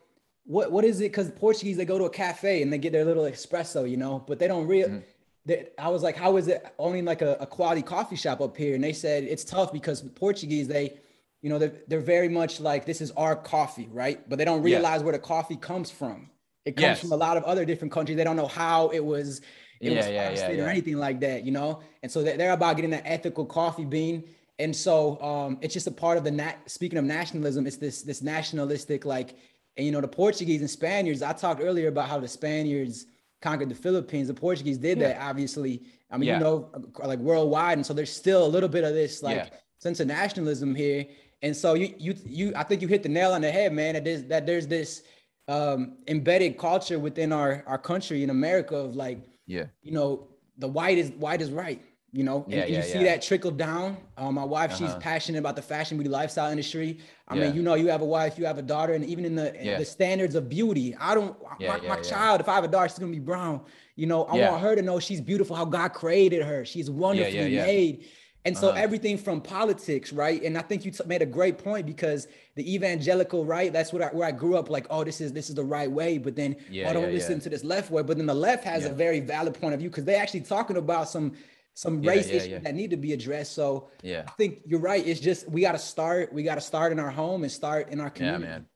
[SPEAKER 1] what, what is it? Cause Portuguese, they go to a cafe and they get their little espresso, you know, but they don't really, mm-hmm. I was like, how is it owning like a, a quality coffee shop up here? And they said, it's tough because Portuguese, they, you know, they're, they're very much like, this is our coffee, right? But they don't realize where the coffee comes from. It comes yes. from a lot of other different countries. They don't know how it was it yeah, was yeah, yeah, yeah, or anything like that, you know. And so they're about getting that ethical coffee bean. And so um, it's just a part of the nat- speaking of nationalism, it's this this nationalistic like, and you know the Portuguese and Spaniards. I talked earlier about how the Spaniards conquered the Philippines. The Portuguese did that, obviously. I mean, you know, like worldwide, and so there's still a little bit of this like sense of nationalism here. And so you you you, I think you hit the nail on the head, man. That there's that there's this um, embedded culture within our our country in America of like,
[SPEAKER 2] yeah,
[SPEAKER 1] you know, the white is white is right. you know, and, yeah, and you yeah, see yeah. that trickle down. Um, my wife, uh-huh. she's passionate about the fashion beauty lifestyle industry. I mean, you know, you have a wife, you have a daughter, and even in the the standards of beauty, I don't my, my child, if I have a daughter, she's gonna be brown. You know, I want her to know she's beautiful, how God created her. She's wonderfully made. And so uh-huh. everything from politics, right? And I think you t- made a great point because the evangelical right, that's what I, where I grew up. Like, oh, this is this is the right way, but then yeah, oh, don't yeah, listen yeah. to this left way. But then the left has a very valid point of view because they're actually talking about some some race issues that need to be addressed. So yeah, I think you're right. It's just we got to start. We got to start in our home and start in our community.
[SPEAKER 2] Yeah, man.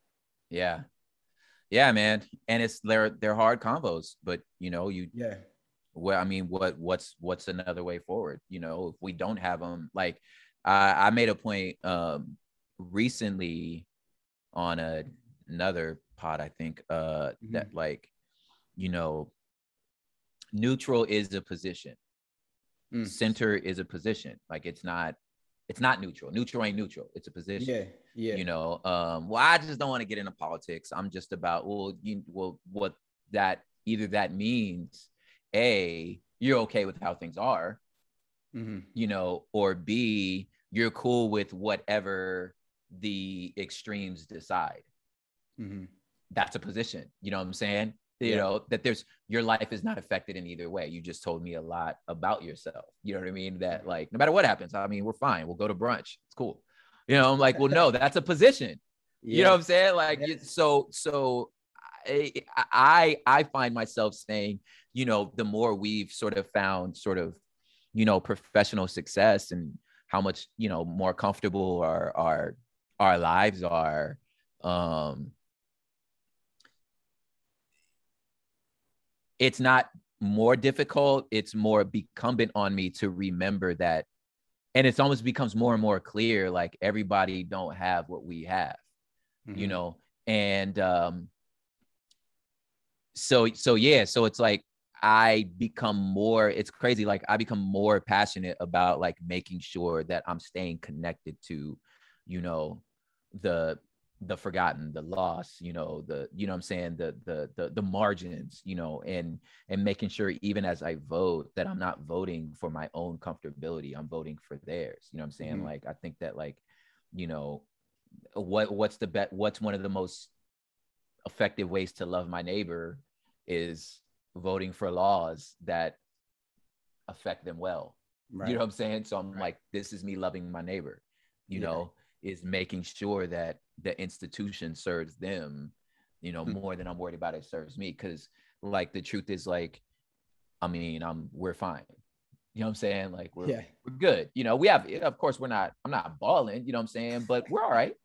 [SPEAKER 2] Yeah, yeah, man. And it's they're they're hard combos, but you know you yeah. Well, I mean, what what's what's another way forward? You know, if we don't have them, like I, I made a point um recently on a, another pod, I think, uh mm-hmm. that like, you know, neutral is a position Mm. Center is a position. Like it's not it's not neutral. Neutral ain't neutral. It's a position. Yeah. Yeah. You know, um, well, I just don't want to get into politics. I'm just about well, you well, what that either that means A, you're okay with how things are, mm-hmm. you know, or B, you're cool with whatever the extremes decide. Mm-hmm. That's a position. You know what I'm saying? you yeah. know that there's your life is not affected in either way you just told me a lot about yourself you know what i mean that like no matter what happens i mean we're fine we'll go to brunch it's cool you know i'm like well no that's a position yeah. you know what i'm saying like yeah. so so I, I i find myself saying you know the more we've sort of found sort of you know professional success and how much you know more comfortable our our our lives are um it's not more difficult. It's more incumbent on me to remember that. And it's almost becomes more and more clear like everybody don't have what we have mm-hmm. you know? And um so so yeah. So it's like i become more it's crazy like i become more passionate about like making sure that i'm staying connected to you know the the forgotten the loss you know the you know i'm saying the, the the the margins you know and and making sure even as i vote that i'm not voting for my own comfortability i'm voting for theirs you know i'm saying mm-hmm. like i think that like you know what what's the bet what's one of the most effective ways to love my neighbor is voting for laws that affect them well right. you know what i'm saying so i'm right. like this is me loving my neighbor you yeah. know is making sure that the institution serves them, you know, mm-hmm. more than I'm worried about it serves me. Cause like the truth is like, I mean, I'm we're fine. You know what I'm saying? Like we're yeah. we're good. You know, we have of course we're not I'm not balling, you know what I'm saying, but we're all right.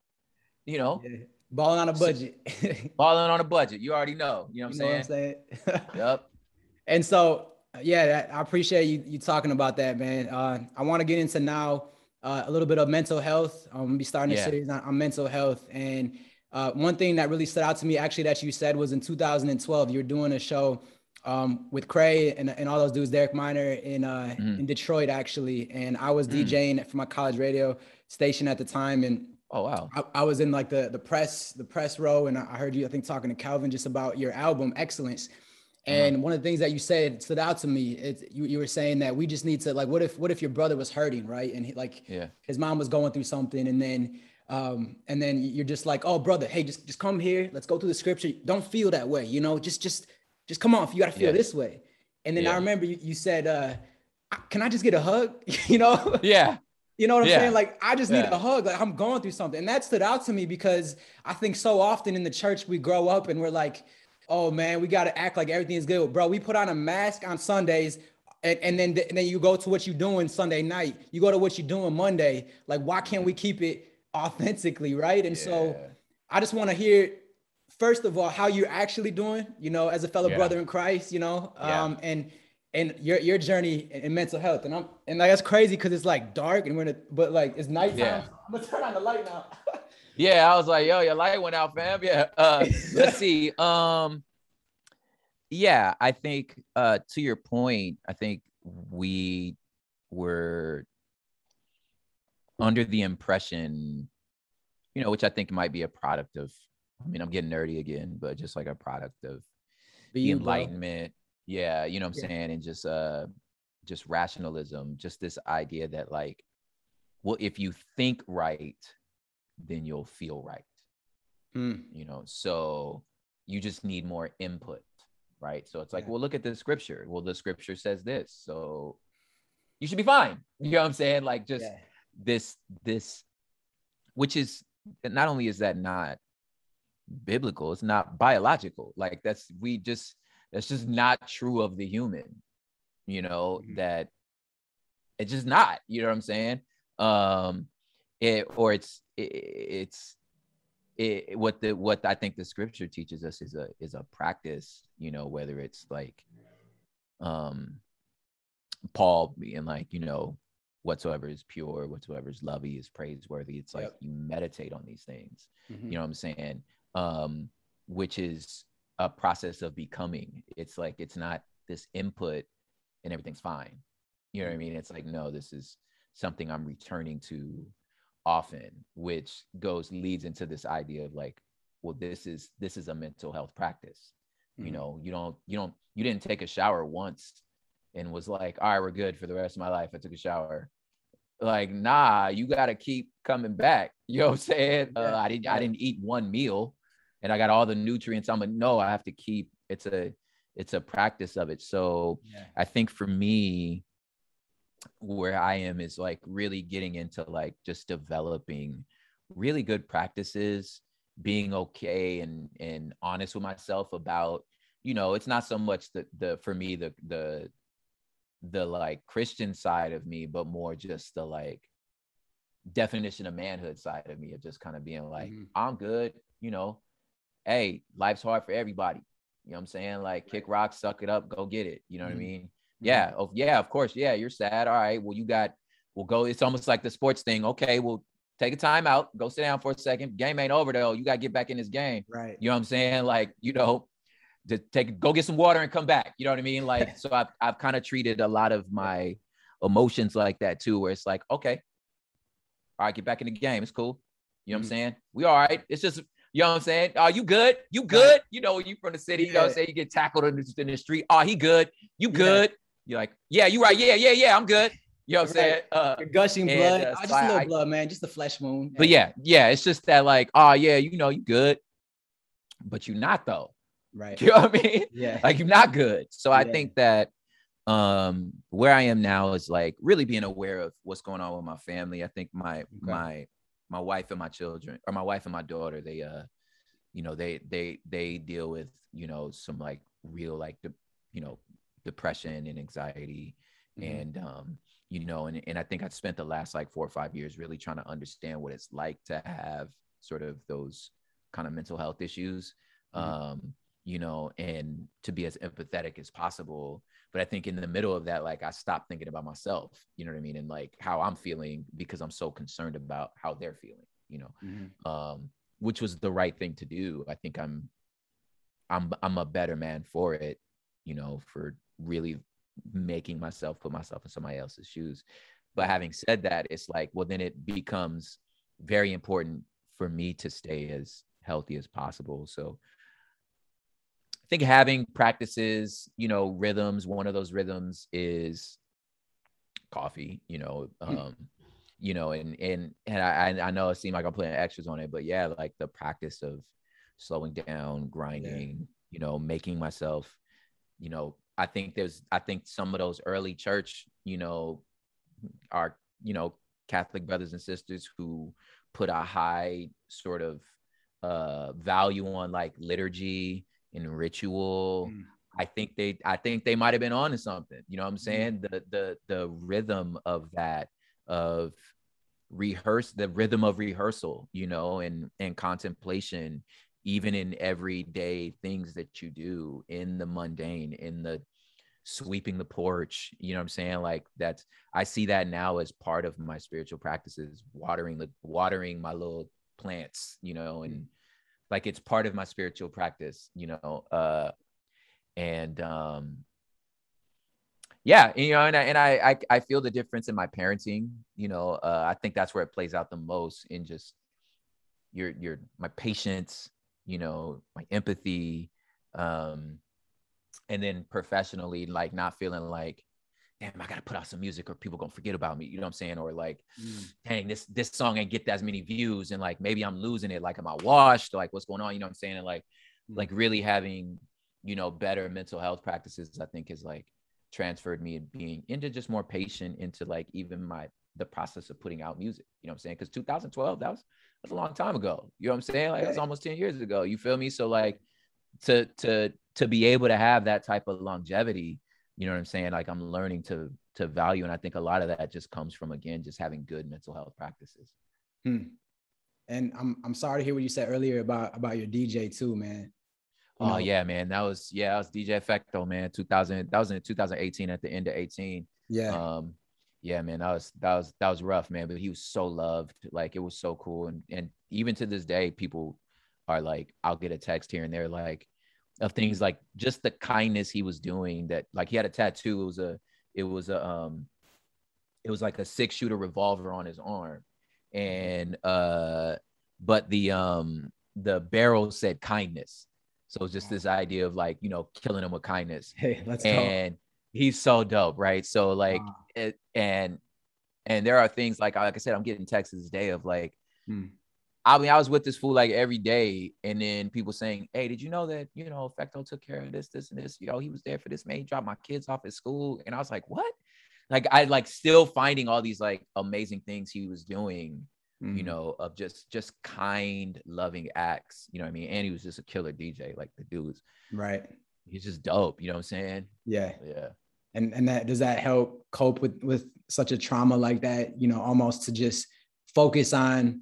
[SPEAKER 2] You know. Yeah.
[SPEAKER 1] Balling on a budget.
[SPEAKER 2] balling on a budget. You already know. You know what I'm saying? What I'm saying? yep.
[SPEAKER 1] And so yeah, I appreciate you you talking about that, man. Uh, I want to get into now uh, a little bit of mental health. I'm gonna be starting yeah. a series on, on, mental health. And uh, one thing that really stood out to me, actually, that you said was in 2012, you were doing a show um, with Cray and, and all those dudes, Derek Minor in uh, mm-hmm. in Detroit, actually. And I was mm-hmm. DJing for my college radio station at the time, and
[SPEAKER 2] oh wow,
[SPEAKER 1] I, I, was in like the the press the press row, and I heard you, I think, talking to Calvin just about your album Excellent. Uh-huh. And one of the things that you said stood out to me. It's you, you were saying that we just need to like, what if what if your brother was hurting, right? And he, like, yeah, his mom was going through something, and then um, and then you're just like, oh brother, hey, just just come here. Let's go through the scripture. Don't feel that way, you know. Just just just come on. You got to feel yeah. this way. And then yeah. I remember you, you said, uh, can I just get a hug? you know?
[SPEAKER 2] Yeah.
[SPEAKER 1] You know what I'm yeah. saying? Like, I just need a hug. Like, I'm going through something. And that stood out to me because I think so often in the church, we grow up and we're like, oh man, we got to act like everything is good. Bro, we put on a mask on Sundays and, and then and then you go to what you're doing Sunday night. You go to what you're doing Monday. Like, why can't we keep it authentically, right? And yeah. so I just want to hear first of all how you're actually doing, you know, as a fellow yeah. brother in Christ, you know, yeah. um, and and your your journey in, mental health. And I'm and like that's crazy because it's like dark and we're in a but like it's nighttime. Yeah. I'm gonna turn on the light now.
[SPEAKER 2] yeah, I was like, yo, your light went out, fam. Yeah. Uh, let's see. Um, yeah, I think uh, to your point, I think we were under the impression, you know, which I think might be a product of. I mean, I'm getting nerdy again, but just like a product of the enlightenment. Yeah, you know what I'm yeah. saying, and just uh, just rationalism, just this idea that like, well, if you think right, then you'll feel right. Mm. You know, so you just need more input, right? So it's like, yeah. well, look at the scripture. Well, the scripture says this, so you should be fine. You know what I'm saying? Like just yeah. this, this, which is not only is that not biblical, it's not biological. Like that's we just that's just not true of the human, you know, mm-hmm. that it's just not, you know what I'm saying? Um it or it's it, it's it, what the what I think the scripture teaches us is a is a practice, you know, whether it's like um Paul being like, you know, whatsoever is pure, whatsoever is lovely is praiseworthy. It's like yep. you meditate on these things. Mm-hmm. You know what I'm saying? Um, which is a process of becoming. It's like it's not this input and everything's fine. You know what I mean? It's like, no, this is something I'm returning to often, which goes leads into this idea of like, well, this is this is a mental health practice. Mm-hmm. You know, you don't you don't you didn't take a shower once and was like, all right, we're good for the rest of my life. I took a shower. Like, nah, you gotta keep coming back. You know what I'm saying? Uh, I didn't I didn't eat one meal and I got all the nutrients. I'm like, no, I have to keep it's a it's a practice of it. So yeah. I think for me, where I am is like really getting into like just developing really good practices, being okay and and honest with myself about, you know, it's not so much the the for me the the the like Christian side of me, but more just the like definition of manhood side of me of just kind of being like, mm-hmm. I'm good, you know, hey, life's hard for everybody. You know what I'm saying? Like kick rocks, suck it up, go get it. You know mm-hmm. what I mm-hmm. mean? Mm-hmm. Yeah. Oh, yeah, of course. Yeah, you're sad. All right. Well, you got we'll go. It's almost like the sports thing. Okay, we'll take a time out, go sit down for a second. Game ain't over though. You gotta get back in this game.
[SPEAKER 1] Right.
[SPEAKER 2] You know what I'm saying? Like, you know, to take go get some water and come back. You know what I mean? Like, so I've I've kind of treated a lot of my emotions like that too, where it's like, okay, all right, get back in the game. It's cool. You know what mm-hmm. I'm saying? We all right. It's just you know what I'm saying? Are oh, you good? You good? You know, you from the city, you know what I'm saying? You get tackled in the, in the street. Oh, he good. You good? Yeah. You're like, yeah, you right. Yeah, yeah, yeah, I'm good. You know what I'm saying? Uh,
[SPEAKER 1] You're gushing blood. uh, oh, just a little I, blood, man. Just a flesh wound.
[SPEAKER 2] But yeah, yeah, it's just that like, oh yeah, you know, you good, but you're not though.
[SPEAKER 1] Right.
[SPEAKER 2] You know what I mean? Yeah. Like you're not good. So I think that um where I am now is like really being aware of what's going on with my family. I think my okay. my my wife and my children or my wife and my daughter they uh you know they they they deal with you know some like real like the you know depression and anxiety mm-hmm. and um you know and, and i think i spent the last like four or five years really trying to understand what it's like to have sort of those kind of mental health issues mm-hmm. um you know and to be as empathetic as possible. But i think in the middle of that like i stopped thinking about myself you know what i mean? And like how i'm feeling because i'm so concerned about how they're feeling you know? Mm-hmm. um which was the right thing to do. I think i'm i'm i'm a better man for it you know for really making myself put myself in somebody else's shoes. But having said that it's like well then it becomes very important for me to stay as healthy as possible. So I think having practices, you know, rhythms, one of those rhythms is coffee, you know, hmm. um, you know, and and and I I know it seemed like I'm putting extras on it, but yeah, like the practice of slowing down, grinding, yeah. you know, making myself, you know, I think there's I think some of those early church, you know, our, you know, Catholic brothers and sisters who put a high sort of uh value on like liturgy and ritual. Mm. I think they I think they might have been on to something. You know what I'm mm. saying? Mm. The the the rhythm of that of rehearse the rhythm of rehearsal, you know, and and contemplation even in everyday things that you do in the mundane in the sweeping the porch you know what i'm saying like that's i see that now as part of my spiritual practices watering the watering my little plants you know and mm like it's part of my spiritual practice you know uh and um yeah you know and I, and I, I i feel the difference in my parenting you know uh i think that's where it plays out the most in just your your my patience you know my empathy um and then professionally like not feeling like damn, I gotta put out some music or people gonna forget about me. You know what I'm saying? Or like, mm. dang, this this song ain't get that as many views, and like maybe I'm losing it. Like, am I washed? Like, what's going on? You know what I'm saying? And like, mm. like really having, you know, better mental health practices, I think is like transferred me and being into just more patient into like even my the process of putting out music. You know what I'm saying? Because 2012, that was that's a long time ago. You know what I'm saying? Like that's almost 10 years ago. You feel me? So like to to to be able to have that type of longevity, you know what I'm saying? Like I'm learning to to value. And I think a lot of that just comes from again just having good mental health practices.
[SPEAKER 1] Hmm. And I'm I'm sorry to hear what you said earlier about about your DJ too, man.
[SPEAKER 2] You oh know? yeah, man. That was yeah, that was DJ Efechto, man. 2000, that was in 2018 at the end of 18.
[SPEAKER 1] Yeah.
[SPEAKER 2] Um, yeah, man, that was that was that was rough, man. But he was so loved. Like it was so cool. And and even to this day, people are like, I'll get a text here and there, like of things like just the kindness he was doing that like he had a tattoo. It was a it was a um it was like a six shooter revolver on his arm. And uh but the um the barrel said kindness. So it's just this idea of like, you know, killing him with kindness.
[SPEAKER 1] Hey, let's
[SPEAKER 2] and
[SPEAKER 1] go.
[SPEAKER 2] he's so dope, right? So like wow. it, and and there are things like like I said, I'm getting texts this day of like, hmm. I mean, I was with this fool like every day, and then people saying, "Hey, did you know that you know Efechto took care of this, this, and this? You know, he was there for this man. He dropped my kids off at school." And I was like, "What?" Like I like still finding all these like amazing things he was doing mm-hmm. you know, of just just kind, loving acts. You know what I mean? And he was just a killer DJ. Like the dude's
[SPEAKER 1] right.
[SPEAKER 2] He's just dope. You know what I'm saying?
[SPEAKER 1] Yeah.
[SPEAKER 2] Yeah.
[SPEAKER 1] And and that does that help cope with with such a trauma like that? You know, almost to just focus on,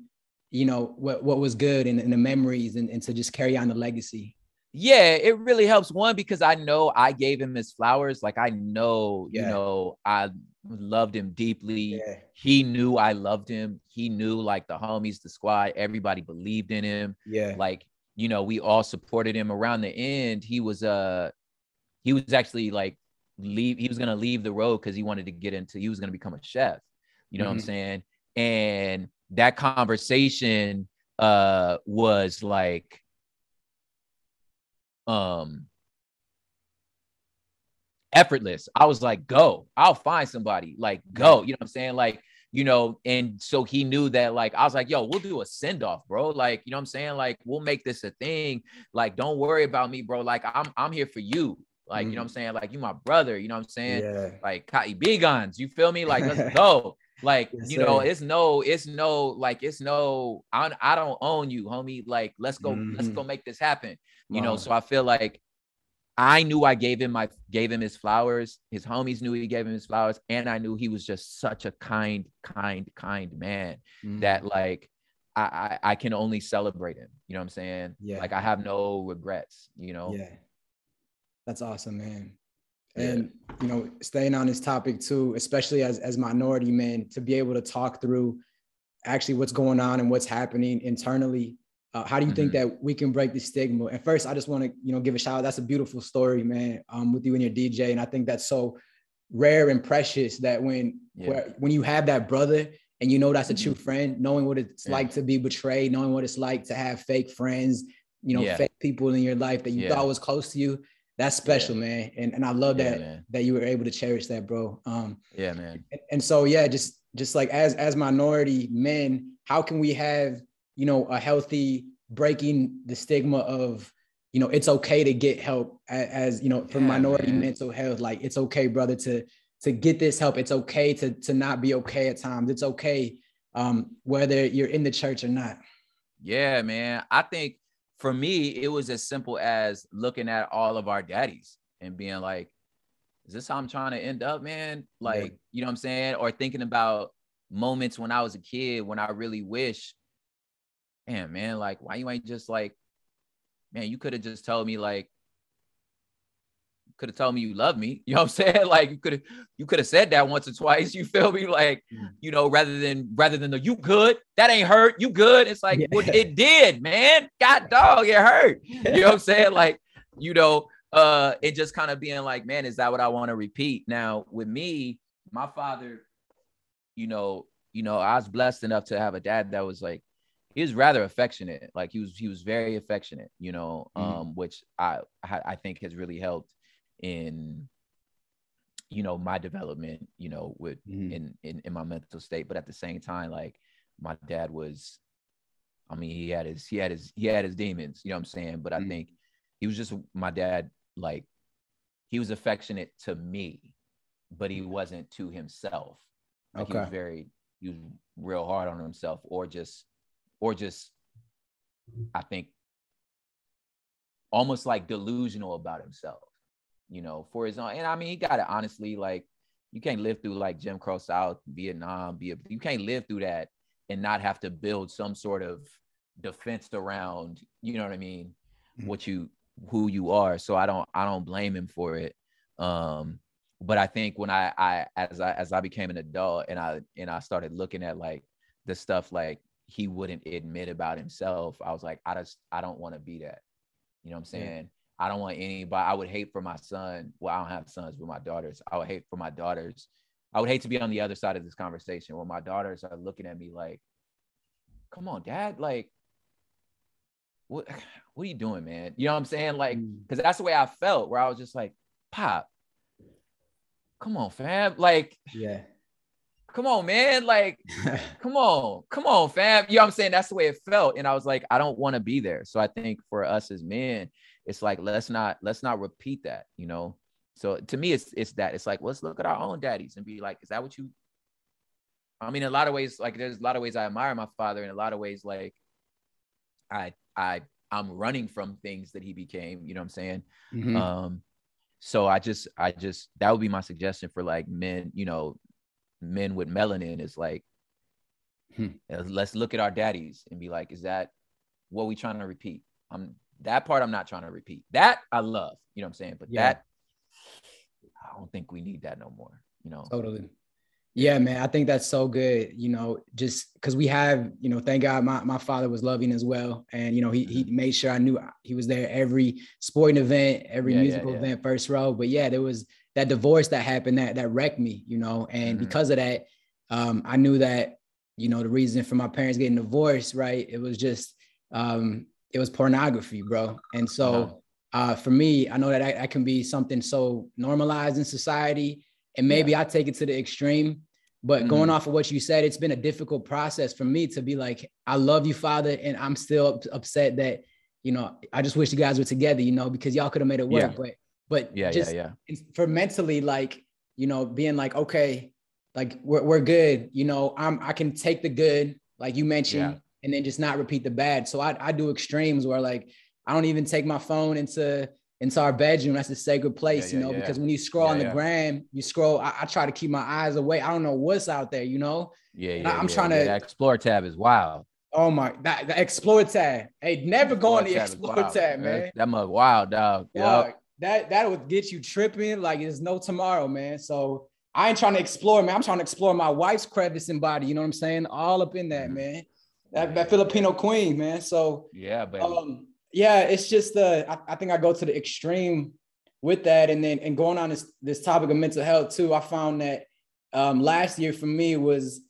[SPEAKER 1] you know, what what was good and, and the memories and, and to just carry on the legacy
[SPEAKER 2] yeah, it really helps. One, because I know I gave him his flowers. Like I know, yeah. you know, I loved him deeply. Yeah. He knew I loved him. He knew like the homies, the squad, everybody believed in him.
[SPEAKER 1] Yeah.
[SPEAKER 2] Like, you know, we all supported him around the end. He was uh he was actually like leave he was gonna leave the road because he wanted to get into he was gonna become a chef. You know mm-hmm. what I'm mm-hmm. saying? And that conversation uh was like um effortless. I was like, go, I'll find somebody. Like, go. You know what I'm saying? Like, you know, and so he knew that, like, I was like, yo, we'll do a send off, bro. Like, you know what I'm saying? Like, we'll make this a thing. Like, don't worry about me, bro. Like, I'm I'm here for you. Like, mm. you know what I'm mm. saying? Like, you my brother, you know what I'm saying?
[SPEAKER 1] Yeah.
[SPEAKER 2] Like, Kai B Guns, you feel me? Like, let's go. Like, yes, you know, sir. it's no, it's no, like, it's no, I, I don't own you, homie. Like, let's go, mm-hmm. let's go make this happen. You wow. know, so I feel like I knew I gave him my gave him his flowers. His homies knew he gave him his flowers, and I knew he was just such a kind, kind, kind man mm. that like I, I, I can only celebrate him. You know what I'm saying?
[SPEAKER 1] Yeah.
[SPEAKER 2] Like I have no regrets. You know.
[SPEAKER 1] Yeah. That's awesome, man. And you know, staying on this topic too, especially as as minority men, to be able to talk through actually what's going on and what's happening internally uh, how do you mm-hmm. think that we can break the stigma? And first, I just want to, you know, give a shout out. That's a beautiful story, man, um, with you and your DJ. And I think that's so rare and precious that when yeah. where, when you have that brother and you know that's a true mm-hmm. friend, knowing what it's yeah. like to be betrayed, knowing what it's like to have fake friends, you know, yeah. fake people in your life that you thought was close to you. That's special, man. And and I love that that you were able to cherish that, bro. Um,
[SPEAKER 2] yeah, man.
[SPEAKER 1] And, and so yeah, just just like as as minority men, how can we have you know, a healthy breaking the stigma of, you know, it's okay to get help as, as you know, for yeah, minority man. mental health. Like it's okay, brother, to to get this help. It's okay to to not be okay at times. It's okay um, whether you're in the church or not.
[SPEAKER 2] Yeah, man. I think for me, it was as simple as looking at all of our daddies and being like, is this how I'm trying to end up, man? Like, yeah. you know what I'm saying? Or thinking about moments when I was a kid when I really wish damn man, like why you ain't just like, man, you could have just told me like, could have told me you love me. You know what I'm saying? Like you could have you could have said that once or twice. You feel me? Like, mm. you know, rather than rather than the you good, that ain't hurt. You good. It's like, yeah. well, it did, man. God dog, it hurt. You know what I'm saying? Like, you know, uh, it just kind of being like, man, is that what I want to repeat? Now, with me, my father, you know, you know, I was blessed enough to have a dad that was like he was rather affectionate. Like he was he was very affectionate, you know, mm-hmm. um, which I I think has really helped in you know, my development, you know, with mm-hmm. in, in in my mental state. But at the same time, like my dad was, I mean, he had his he had his he had his demons, you know what I'm saying? But mm-hmm. I think he was just my dad, like he was affectionate to me, but he wasn't to himself. Like okay. he was very he was real hard on himself, or just or just I think almost like delusional about himself, you know, for his own. And I mean, he got it honestly, like you can't live through like Jim Crow South, Vietnam, be a, you can't live through that and not have to build some sort of defense around, you know what I mean, mm-hmm. what you who you are. So I don't I don't blame him for it. Um, but I think when I I as I as I became an adult and I and I started looking at like the stuff like he wouldn't admit about himself, I was like, I just I don't want to be that. You know what I'm saying? I don't want anybody. I would hate for my son. Well, I don't have sons, but my daughters. I would hate for my daughters. I would hate to be on the other side of this conversation where my daughters are looking at me like, "Come on, dad! Like, what? What are you doing, man? You know what I'm saying? Like, because mm. that's the way I felt. Where I was just like, Pop, come on, fam. Like,
[SPEAKER 1] yeah,
[SPEAKER 2] come on, man. Like, come on, come on, fam. You know what I'm saying? That's the way it felt. And I was like, I don't want to be there. So I think for us as men, it's like let's not let's not repeat that, you know. So to me, it's it's that. It's like let's look at our own daddies and be like, is that what you? I mean, in a lot of ways, like there's a lot of ways I admire my father. In a lot of ways, like I I I'm running from things that he became. You know what I'm saying? Mm-hmm. Um, so I just I just that would be my suggestion for like men. You know, men with melanin is like, hmm. let's look at our daddies and be like, is that what we trying to repeat? I'm that part I'm not trying to repeat. That I love, you know what I'm saying? But yeah. that I don't think we need that no more, you know.
[SPEAKER 1] Totally. Yeah, man, I think that's so good. You know, just because we have, you know, thank God my, my father was loving as well. And, you know, he, he mm-hmm. made sure I knew he was there every sporting event, every yeah, musical yeah. event, first row. But yeah, there was that divorce that happened that that wrecked me, you know, and mm-hmm. because of that, um, I knew that, you know, the reason for my parents getting divorced, right? It was just um, it was pornography, bro. And so uh, for me, I know that I can be something so normalized in society, and maybe yeah. I take it to the extreme. But mm-hmm. going off of what you said, it's been a difficult process for me to be like, I love you, Father, and I'm still upset that, you know, I just wish you guys were together, you know, because y'all could have made it work. Yeah. But but
[SPEAKER 2] yeah, just yeah, yeah.
[SPEAKER 1] for mentally, like, you know, being like, okay, like we're, we're good, you know, I'm I can take the good, like you mentioned, yeah. And then just not repeat the bad. So I, I do extremes where like I don't even take my phone into into our bedroom. That's a sacred place, yeah, you know, yeah, because when you scroll on the gram, you scroll. I, I, try to keep my eyes away. I don't know what's out there, you know.
[SPEAKER 2] Yeah, yeah. I, am trying to. That explore tab is wild.
[SPEAKER 1] Oh my, that the explore tab. Hey, never go on the explore tab, man. That,
[SPEAKER 2] that mug wild, dog. Yep
[SPEAKER 1] that that would get you tripping like there's no tomorrow, man. So I ain't trying to explore, man. I'm trying to explore my wife's crevice and body. You know what I'm saying? All up in that, mm-hmm. man. That, that Filipino queen, man. So
[SPEAKER 2] yeah, but
[SPEAKER 1] um, yeah, it's just the I, I think I go to the extreme with that, and then and going on this this topic of mental health too. I found that um, last year for me was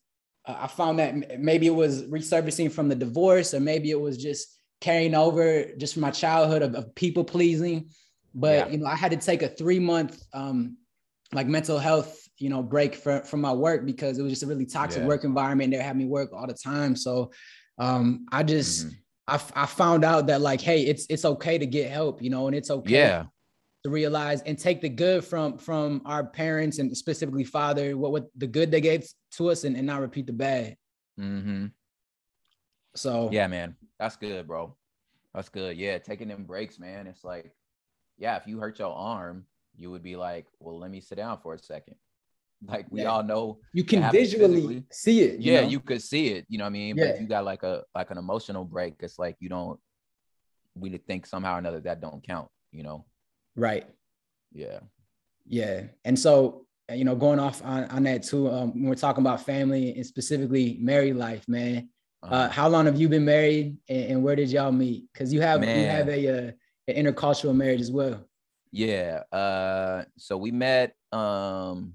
[SPEAKER 1] uh, I found that maybe it was resurfacing from the divorce, or maybe it was just carrying over just from my childhood of, of people pleasing but yeah. you know, I had to take a three month um, like mental health, you know, break from from my work because it was just a really toxic yeah. work environment. They had me work all the time. So um, I just mm-hmm. I, I found out that like, hey, it's it's okay to get help, you know, and it's okay.
[SPEAKER 2] Yeah.
[SPEAKER 1] To realize and take the good from from our parents and specifically father, what what the good they gave to us, and, and not repeat the bad.
[SPEAKER 2] Mm-hmm.
[SPEAKER 1] So
[SPEAKER 2] yeah, man, that's good, bro. That's good. Yeah, taking them breaks, man. It's like yeah, if you hurt your arm, you would be like, well, let me sit down for a second. Like we yeah. all know
[SPEAKER 1] you can visually see it.
[SPEAKER 2] You yeah, know? you could see it. You know what I mean? Yeah. But if you got like a like an emotional break, it's like you don't we think somehow or another that don't count, you know?
[SPEAKER 1] Right.
[SPEAKER 2] Yeah.
[SPEAKER 1] Yeah. And so, you know, going off on, on that too, um, when we're talking about family and specifically married life, man. Uh, uh-huh. how long have you been married and, and where did y'all meet? Because you have man. you have a uh, an intercultural marriage as well.
[SPEAKER 2] Yeah. Uh, so we met. Um,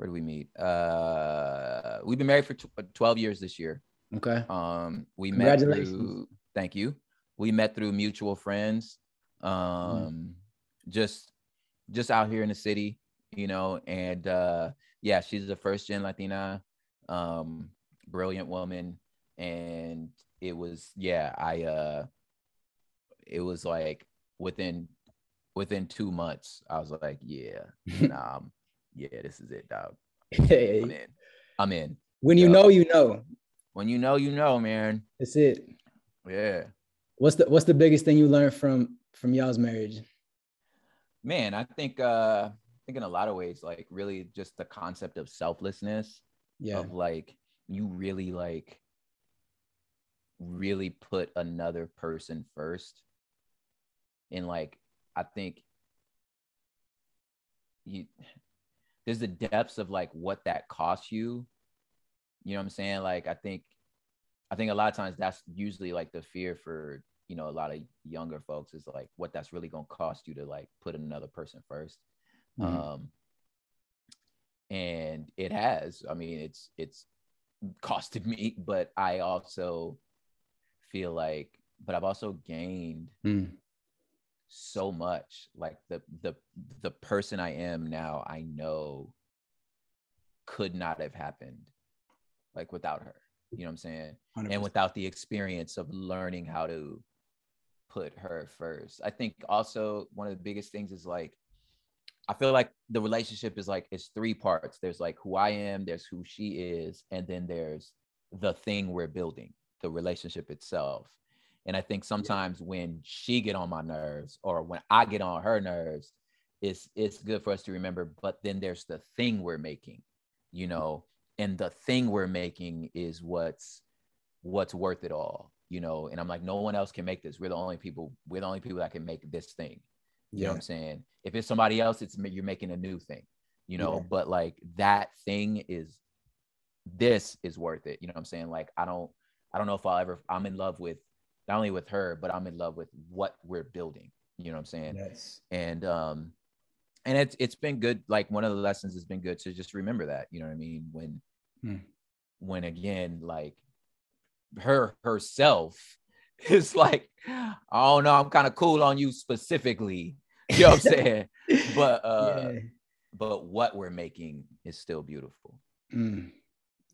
[SPEAKER 2] where do we meet? Uh, we've been married for t- 12 years this year.
[SPEAKER 1] Okay.
[SPEAKER 2] Um, we met through. Thank you. We met through mutual friends. Um, mm. just just out here in the city. you know, and uh, yeah, she's a first gen Latina, um, brilliant woman, and it was yeah, I uh, it was like within within two months, I was like, yeah, nah, um, yeah, this is it, dog. Hey. I'm in. I'm in.
[SPEAKER 1] When you know, you know.
[SPEAKER 2] When you know, you know, man.
[SPEAKER 1] That's it.
[SPEAKER 2] Yeah.
[SPEAKER 1] What's the What's the biggest thing you learned from from y'all's marriage?
[SPEAKER 2] Man, I think uh I think in a lot of ways, like really just the concept of selflessness. Yeah. Of like you really like really put another person first. And like I think you there's the depths of like what that costs you. You know what I'm saying? Like I think I think a lot of times that's usually like the fear for you know a lot of younger folks is like what that's really gonna cost you to like put another person 1st mm-hmm. um and it has i mean it's it's costed me but i also feel like but i've also gained mm. So much like the the the person i am now i know could not have happened like without her you know what i'm saying 100%. and without the experience of learning how to put her first. I think also one of the biggest things is like I feel like the relationship is like it's three parts. There's like who I am, there's who she is, and then there's the thing we're building, the relationship itself. And I think sometimes when she get on my nerves or when I get on her nerves, it's it's good for us to remember, but then there's the thing we're making, you mm-hmm. know, and the thing we're making is what's what's worth it all you know, and I'm like, no one else can make this. We're the only people, we're the only people that can make this thing. You yeah. know what I'm saying? If it's somebody else, it's you're making a new thing, you know, yeah. but like that thing is this is worth it. You know what I'm saying? Like I don't I don't know if I'll ever I'm in love with not only with her, but I'm in love with what we're building. You know what I'm saying?
[SPEAKER 1] Yes.
[SPEAKER 2] And um and it's it's been good. Like one of the lessons has been good to just remember that, you know what I mean? When hmm. when again, like her herself is like, oh no, I'm kind of cool on you specifically. You know what I'm saying? but uh yeah. but what we're making is still beautiful.
[SPEAKER 1] Mm,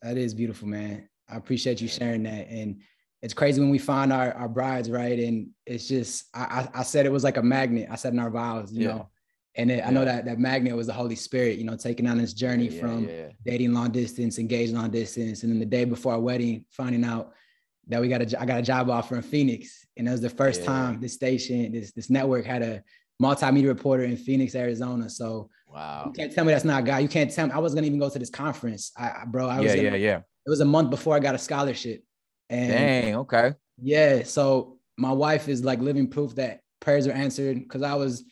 [SPEAKER 1] that is beautiful, man. I appreciate you sharing that. And it's crazy when we find our, our brides, right? And it's just I, I said it was like a magnet. I said in our vows, you yeah. know. And it, yeah. I know that that magnet was the Holy Spirit, you know, taking on this journey yeah, from dating long distance, engaged long distance, and then the day before our wedding, finding out that we got a I got a job offer in Phoenix, and it was the first time this station, this this network had a multimedia reporter in Phoenix, Arizona. So
[SPEAKER 2] wow,
[SPEAKER 1] you can't tell me that's not God. You can't tell me I was gonna even go to this conference, I, bro. I was
[SPEAKER 2] yeah,
[SPEAKER 1] gonna,
[SPEAKER 2] yeah, yeah.
[SPEAKER 1] It was a month before I got a scholarship. And
[SPEAKER 2] Dang, okay.
[SPEAKER 1] Yeah, so my wife is like living proof that prayers are answered because I was,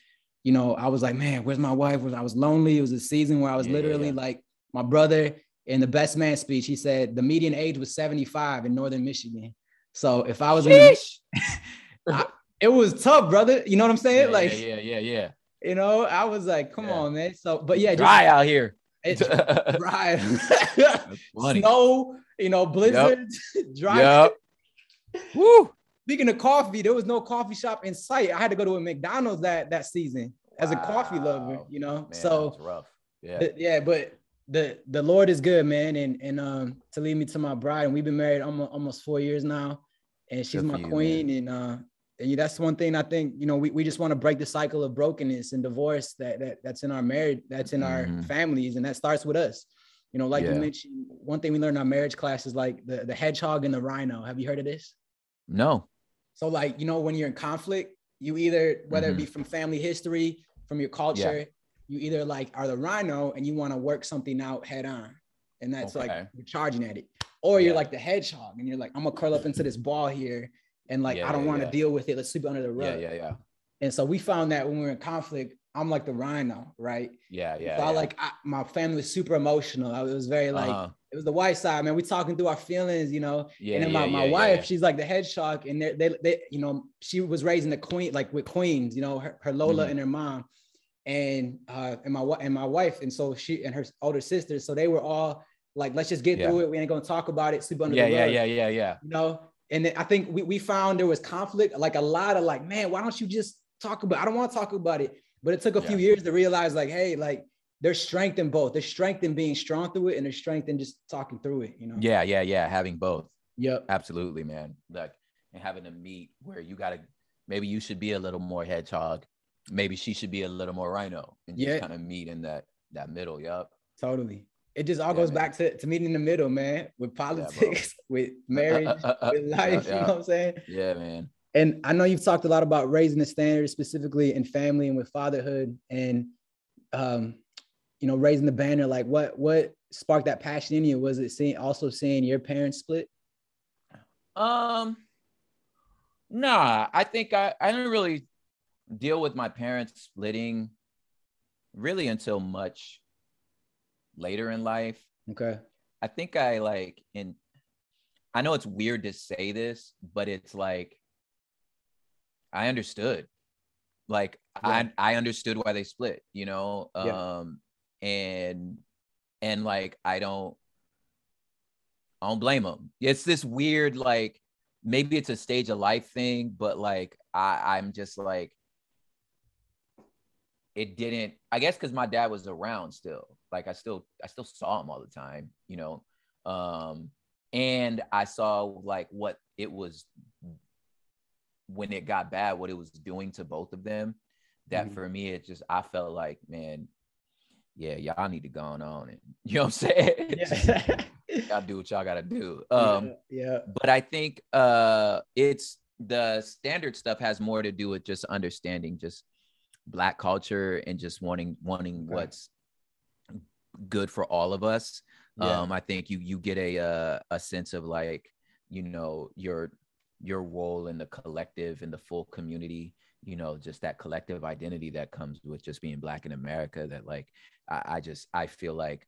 [SPEAKER 1] you know, I was like, man, where's my wife? I was lonely. It was a season where I was yeah, literally yeah. like my brother in the best man speech, he said the median age was 75 in northern Michigan. So if I was in I, it was tough, brother. You know what I'm saying?
[SPEAKER 2] Yeah,
[SPEAKER 1] like
[SPEAKER 2] yeah, yeah, yeah.
[SPEAKER 1] You know, I was like, come on, man. So, but yeah,
[SPEAKER 2] dry out here.
[SPEAKER 1] It's dry. Snow, you know, blizzards, yep. dry.
[SPEAKER 2] Yep. Woo.
[SPEAKER 1] Speaking of coffee, there was no coffee shop in sight. I had to go to a McDonald's that that season as wow. a coffee lover, you know. Man, so
[SPEAKER 2] rough. Yeah.
[SPEAKER 1] Yeah, but the the Lord is good, man, and and um to lead me to my bride, and we've been married almost almost four years now, and she's good my you, queen, man. and uh, and that's one thing I think you know we, we just want to break the cycle of brokenness and divorce that that that's in our marriage, that's in mm-hmm. our families, and that starts with us. You know, like yeah. you mentioned, one thing we learned in our marriage class is like the the hedgehog and the rhino. Have you heard of this?
[SPEAKER 2] No.
[SPEAKER 1] So like you know when you're in conflict, you either whether mm-hmm. it be from family history, from your culture. Yeah you either like are the rhino and you want to work something out head on and that's okay. like you're charging at it or yeah. you're like the hedgehog and you're like i'm gonna curl up into this ball here and like i don't want to deal with it let's sleep under the rug
[SPEAKER 2] yeah yeah yeah
[SPEAKER 1] and so we found that when we are in conflict i'm like the rhino right?
[SPEAKER 2] Yeah yeah
[SPEAKER 1] so I like I, my family was super emotional. I, it was very like uh-huh. it was the white side man. We talking through our feelings you know? Yeah, and then my, my wife she's like the hedgehog and they they they you know she was raising the queen like with queens you know her, her lola mm-hmm. and her mom. And uh and my and my wife and so she and her older sister so they were all like let's just get yeah. through it. We ain't gonna talk about it. Sleep under
[SPEAKER 2] yeah
[SPEAKER 1] the
[SPEAKER 2] yeah yeah yeah yeah
[SPEAKER 1] you know? And then i think we, we found there was conflict like a lot of like man why don't you just talk about i don't want to talk about it but it took a yeah. few years to realize like hey like there's strength in both. There's strength in being strong through it, and there's strength in just talking through it. You know.
[SPEAKER 2] Yeah, yeah, yeah. Having both.
[SPEAKER 1] Yep.
[SPEAKER 2] Absolutely, man. Like and having a meet where you gotta maybe you should be a little more hedgehog, maybe she should be a little more rhino, and just yeah. kind of meet in that that middle. Yep.
[SPEAKER 1] Totally. It just all yeah, goes man. back to, to meeting in the middle, man, with politics, yeah, with marriage, with life. You know what I'm saying?
[SPEAKER 2] Yeah, man.
[SPEAKER 1] And I know you've talked a lot about raising the standards, specifically in family and with fatherhood, and um, you know, raising the banner. Like, what what sparked that passion in you? Was it seeing also seeing your parents split?
[SPEAKER 2] Um, nah. I think I I didn't really deal with my parents splitting really until much later in life.
[SPEAKER 1] Okay.
[SPEAKER 2] I think I like in I know it's weird to say this, but it's like I understood. Like yeah. I I understood why they split, you know? Yeah. Um and and like I don't I don't blame them. It's this weird like maybe it's a stage of life thing, but like I I'm just like it didn't i guess because my dad was around still like i still i still saw him all the time you know um and i saw like what it was when it got bad what it was doing to both of them that mm-hmm. for me it just i felt like man yeah y'all need to go on and you know what i'm saying yeah. y'all do what y'all gotta do um
[SPEAKER 1] yeah, yeah
[SPEAKER 2] but i think uh it's the standard stuff has more to do with just understanding just black culture and just wanting wanting okay. what's good for all of us yeah. um i think you you get a uh, a sense of like you know your your role in the collective in the full community you know just that collective identity that comes with just being black in america that like I, I just i feel like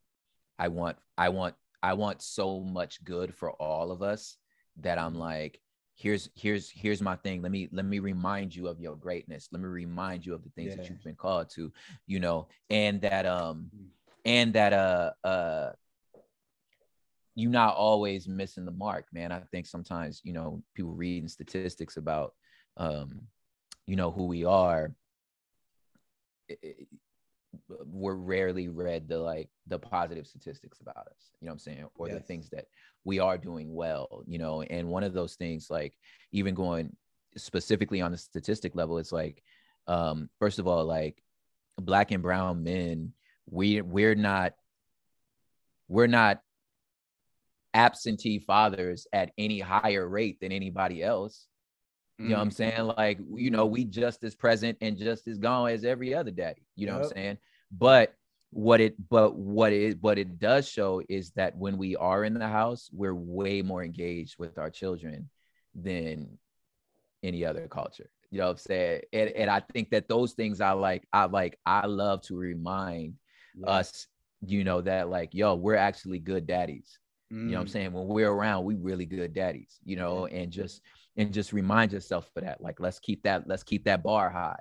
[SPEAKER 2] i want i want i want so much good for all of us that i'm like here's here's here's my thing let me let me remind you of your greatness let me remind you of the things yeah. that you've been called to you know and that um and that uh uh you not always missing the mark man i think sometimes you know people reading statistics about um you know who we are it, it, we're rarely read the like the positive statistics about us you know what i'm saying or yes. the things that we are doing well you know and one of those things like even going specifically on the statistic level it's like um first of all like black and brown men we we're not we're not absentee fathers at any higher rate than anybody else you know what I'm mm-hmm. saying? Like, you know, we just as present and just as gone as every other daddy. You know yep. what I'm saying? But what it but what it what it does show is that when we are in the house, we're way more engaged with our children than any other culture. You know what I'm saying? And and I think that those things I like, I like, I love to remind yeah. us, you know, that like, yo, we're actually good daddies. Mm. You know what I'm mm. saying? When we're around, we really good daddies, you know, and just and just remind yourself for that. Like, let's keep that, let's keep that bar high.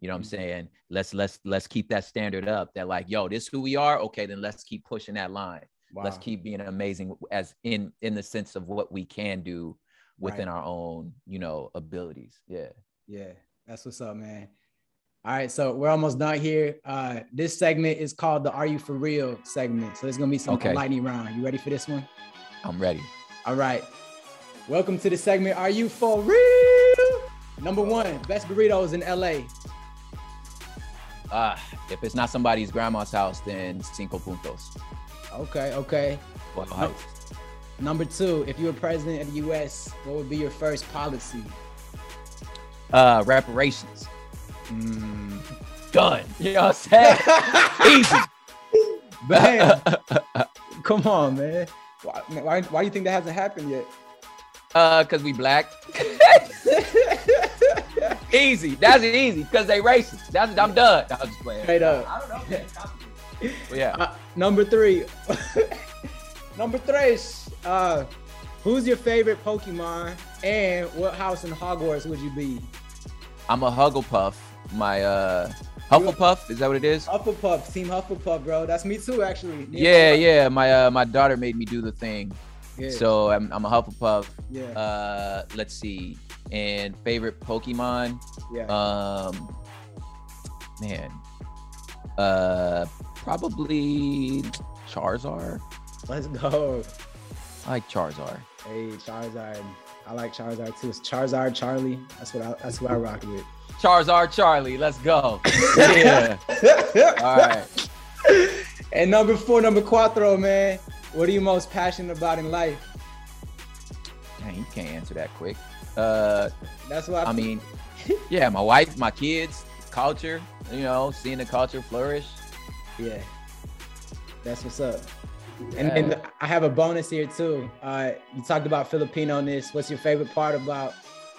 [SPEAKER 2] You know what I'm mm-hmm. saying? Let's let's let's keep that standard up. That like, yo, this who we are. Okay, then let's keep pushing that line. Wow. Let's keep being amazing as in in the sense of what we can do within right. our own, you know, abilities. Yeah.
[SPEAKER 1] Yeah. That's what's up, man. All right, so we're almost done here. Uh, this segment is called the "Are You for Real" segment. So there's gonna be some okay. lightning round. You ready for this one?
[SPEAKER 2] I'm ready.
[SPEAKER 1] All right. Welcome to the segment Are You For Real? Number one, best burritos in LA.
[SPEAKER 2] Uh, if it's not somebody's grandma's house, then Cinco Puntos.
[SPEAKER 1] Okay, okay. No, number two, if you were president of the US, what would be your first policy?
[SPEAKER 2] Uh, reparations. Mm, done. You know what I'm saying? Easy.
[SPEAKER 1] Man, come on, man. Why, why, why do you think that hasn't happened yet?
[SPEAKER 2] Uh, cause we black. easy. That's easy because they racist. That's I'm done. I was just playing. Straight up. I don't know.
[SPEAKER 1] yeah. Uh, number three. number three. Uh, who's your favorite Pokemon, and what house in Hogwarts would you be?
[SPEAKER 2] I'm a Hugglepuff. My uh, Hufflepuff, is that what it is?
[SPEAKER 1] Hufflepuff, Team Hufflepuff, bro. That's me too, actually.
[SPEAKER 2] Yeah, yeah. My uh, my daughter made me do the thing. Yeah. So I'm, I'm a Hufflepuff. Yeah. Uh, let's see. And favorite Pokemon.
[SPEAKER 1] Yeah.
[SPEAKER 2] Um, man. Uh, probably Charizard.
[SPEAKER 1] Let's go.
[SPEAKER 2] I like Charizard.
[SPEAKER 1] Hey, Charizard. I like Charizard too. It's Charizard Charlie. That's what I that's what I rock with.
[SPEAKER 2] Charizard Charlie. Let's go. yeah. All right.
[SPEAKER 1] And number four, number cuatro, man. What are you most passionate about in life?
[SPEAKER 2] Dang, you can't answer that quick. Uh,
[SPEAKER 1] That's what I,
[SPEAKER 2] I mean. yeah, my wife, my kids, culture. You know, seeing the culture flourish.
[SPEAKER 1] Yeah, that's what's up. And, and I have a bonus here too. Uh, you talked about Filipino-ness. What's your favorite part about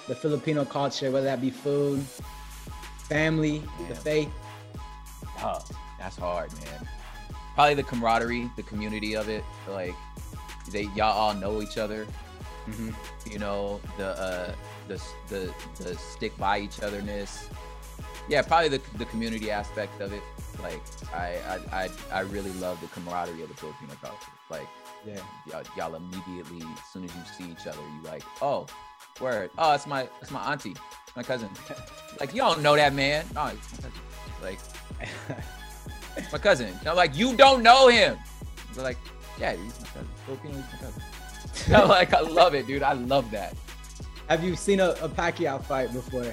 [SPEAKER 1] the Filipino culture, whether that be food, family, the faith?
[SPEAKER 2] Oh, that's hard, man. Probably the camaraderie, the community of it. Like they y'all all know each other. Mm-hmm. You know the uh, the the the stick by each otherness. Yeah, probably the the community aspect of it. Like I I I, I really love the camaraderie of the Filipino culture. Like yeah, y'all, y'all immediately as soon as you see each other, you like oh word oh it's my it's my auntie my cousin. like you don't know that man. No, it's my cousin. Like my cousin. Know, like you don't know him. They're like, yeah, he's my cousin. Filipino, he's my cousin. Know, like I love it, dude. I love that.
[SPEAKER 1] Have you seen a, a Pacquiao fight before?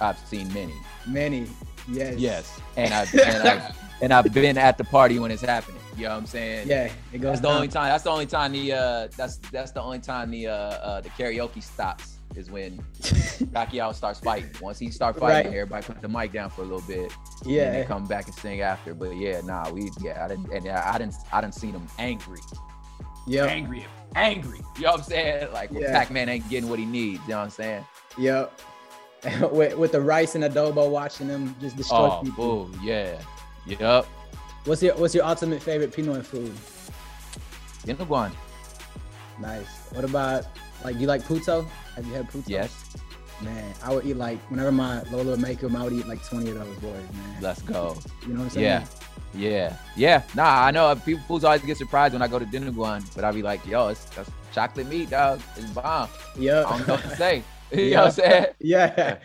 [SPEAKER 2] I've seen many.
[SPEAKER 1] Many. Yes.
[SPEAKER 2] Yes. And I've and I've, and I've been at the party when it's happening. You know what I'm saying?
[SPEAKER 1] Yeah. It goes.
[SPEAKER 2] That's the only time. That's the only time the uh that's that's the only time the uh, uh the karaoke stops is when Pacquiao starts fighting. Once he start fighting, right. everybody put the mic down for a little bit.
[SPEAKER 1] Yeah,
[SPEAKER 2] and then come back and sing after. But yeah, nah, we yeah, I didn't and I didn't I didn't see them angry.
[SPEAKER 1] Yeah,
[SPEAKER 2] angry, angry. You know what I'm saying? Like yeah. Pac-Man ain't getting what he needs. You know what I'm saying?
[SPEAKER 1] Yep. with, with the rice and adobo, watching them just destroy
[SPEAKER 2] oh, people. Oh, yeah. Yep.
[SPEAKER 1] What's your What's your ultimate favorite Pinoy food?
[SPEAKER 2] Dinuguan.
[SPEAKER 1] Nice. What about like you like puto? Have you had puto?
[SPEAKER 2] Yes.
[SPEAKER 1] Man, I would eat like whenever my Lola would make them, I would eat like 20 of those boys, man.
[SPEAKER 2] Let's go.
[SPEAKER 1] You know what I'm saying?
[SPEAKER 2] Yeah. Yeah. Yeah. Nah, I know uh, people fools always get surprised when I go to Dinuguan, but I'll be like, yo, it's that's chocolate meat, dog. It's bomb.
[SPEAKER 1] Yeah.
[SPEAKER 2] I don't know what to say. you know what I'm saying?
[SPEAKER 1] Yeah.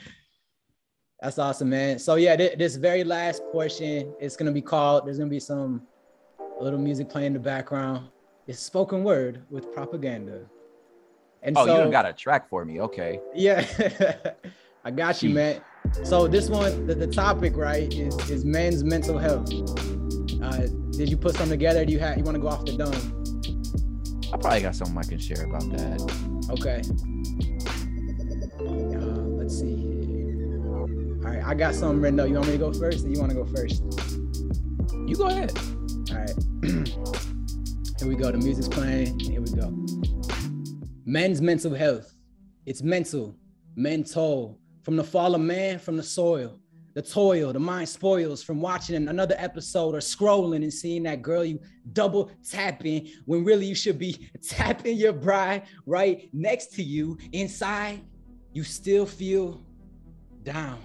[SPEAKER 1] That's awesome, man. So yeah, th- this very last portion, it's gonna be called. There's gonna be some little music playing in the background. It's spoken word with propaganda.
[SPEAKER 2] And oh, so, you got a track for me. Okay.
[SPEAKER 1] Yeah, I got you, man. So this one, the, the topic, right, is is men's mental health. Uh, did you put something together? Do you have you want to go off the dome?
[SPEAKER 2] I probably got something I can share about that.
[SPEAKER 1] Okay. I got something written up. You want me to go first, or you want to go first?
[SPEAKER 2] You go ahead.
[SPEAKER 1] All right. here we go. The music's playing. Here we go men's mental health. It's mental, mental. From the fall of man, from the soil, the toil, the mind spoils from watching another episode or scrolling and seeing that girl you double tapping when really you should be tapping your bride right next to you. Inside, you still feel down.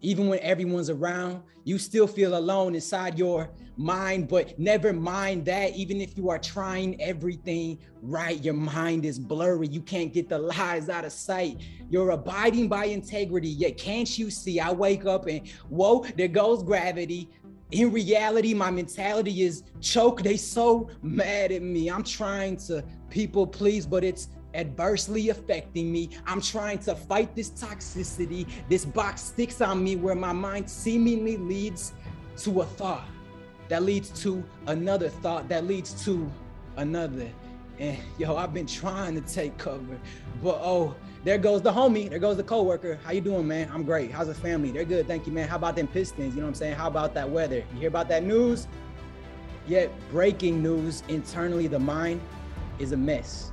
[SPEAKER 1] Even when everyone's around, you still feel alone inside your mind, but never mind that. Even if you are trying everything right, your mind is blurry. You can't get the lies out of sight. You're abiding by integrity, yet can't you see? I wake up and whoa, there goes gravity. In reality, my mentality is choke. They so mad at me. I'm trying to people please, but it's adversely affecting me. I'm trying to fight this toxicity. This box sticks on me where my mind seemingly leads to a thought that leads to another thought that leads to another. And yo, I've been trying to take cover, but oh, there goes the homie, there goes the coworker. How you doing, man? I'm great. How's the family? They're good, thank you, man. How about them Pistons? You know what I'm saying? How about that weather? You hear about that news? Yet breaking news internally, the mind is a mess.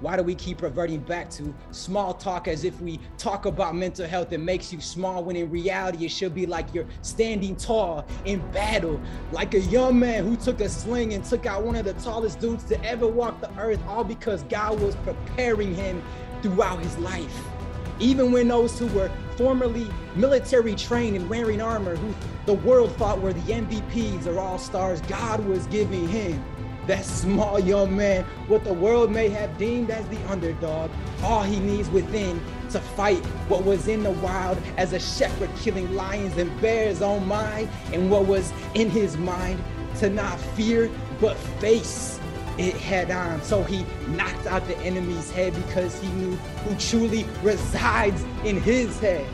[SPEAKER 1] Why do we keep reverting back to small talk as if we talk about mental health it makes you small when in reality it should be like you're standing tall in battle, like a young man who took a sling and took out one of the tallest dudes to ever walk the earth, all because God was preparing him throughout his life. Even when those who were formerly military trained and wearing armor, who the world thought were the MVPs or all stars, God was giving him That small young man, what the world may have deemed as the underdog, all he needs within to fight what was in the wild as a shepherd killing lions and bears on mine, and what was in his mind to not fear but face it head on. So he knocked out the enemy's head because he knew who truly resides in his head.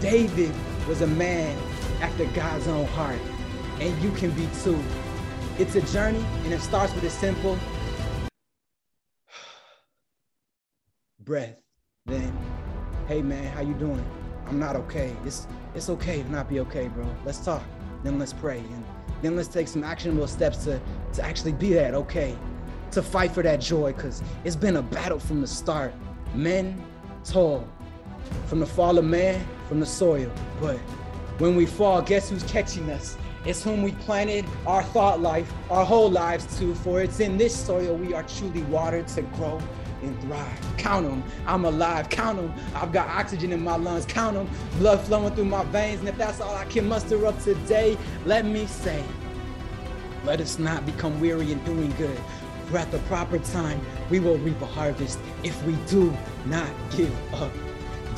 [SPEAKER 1] David was a man after God's own heart, and you can be too. It's a journey, and it starts with a simple breath. Then, hey man, how you doing? I'm not okay. It's it's okay to not be okay, bro. Let's talk. Then let's pray, and then let's take some actionable steps to to actually be that okay, to fight for that joy, cause it's been a battle from the start. Men tall, from the fall of man, from the soil, but when we fall, guess who's catching us? It's whom we planted our thought life, our whole lives to, for it's in this soil we are truly watered to grow and thrive. Count them, I'm alive. Count them, I've got oxygen in my lungs. Count them, blood flowing through my veins. And if that's all I can muster up today, let me say, let us not become weary in doing good. For at the proper time, we will reap a harvest if we do not give up.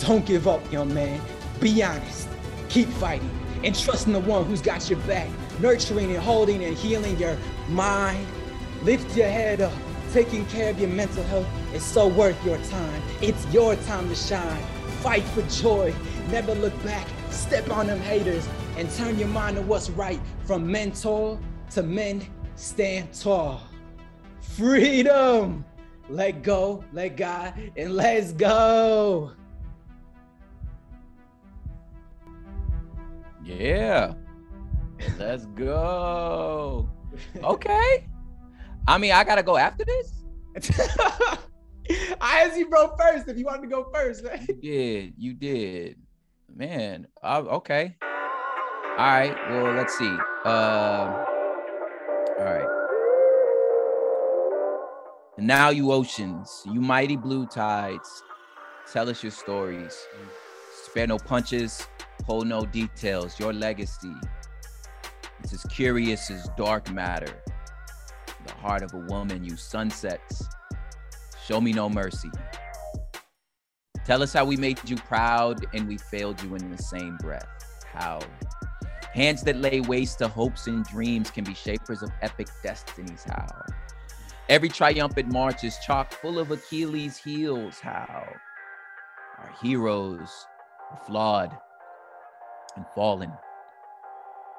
[SPEAKER 1] Don't give up, young man. Be honest. Keep fighting and trusting the one who's got your back, nurturing and holding and healing your mind. Lift your head up. Taking care of your mental health is so worth your time. It's your time to shine. Fight for joy. Never look back. Step on them haters and turn your mind to what's right. From mentor to men, stand tall. Freedom. Let go, let God, and let's go.
[SPEAKER 2] Yeah. Let's go. Okay. I mean, I gotta go after this.
[SPEAKER 1] I asked you, bro, first. If you wanted to go first, man.
[SPEAKER 2] You did. You did. Man. Uh, okay. All right. Well, let's see. Uh, all right. now, you oceans, you mighty blue tides, tell us your stories. Spare no punches, hold no details. Your legacy is as curious as dark matter. The heart of a woman, you sunsets. Show me no mercy. Tell us how we made you proud and we failed you in the same breath. How hands that lay waste to hopes and dreams can be shapers of epic destinies. How every triumphant march is chock full of Achilles' heels. How our heroes are flawed and fallen.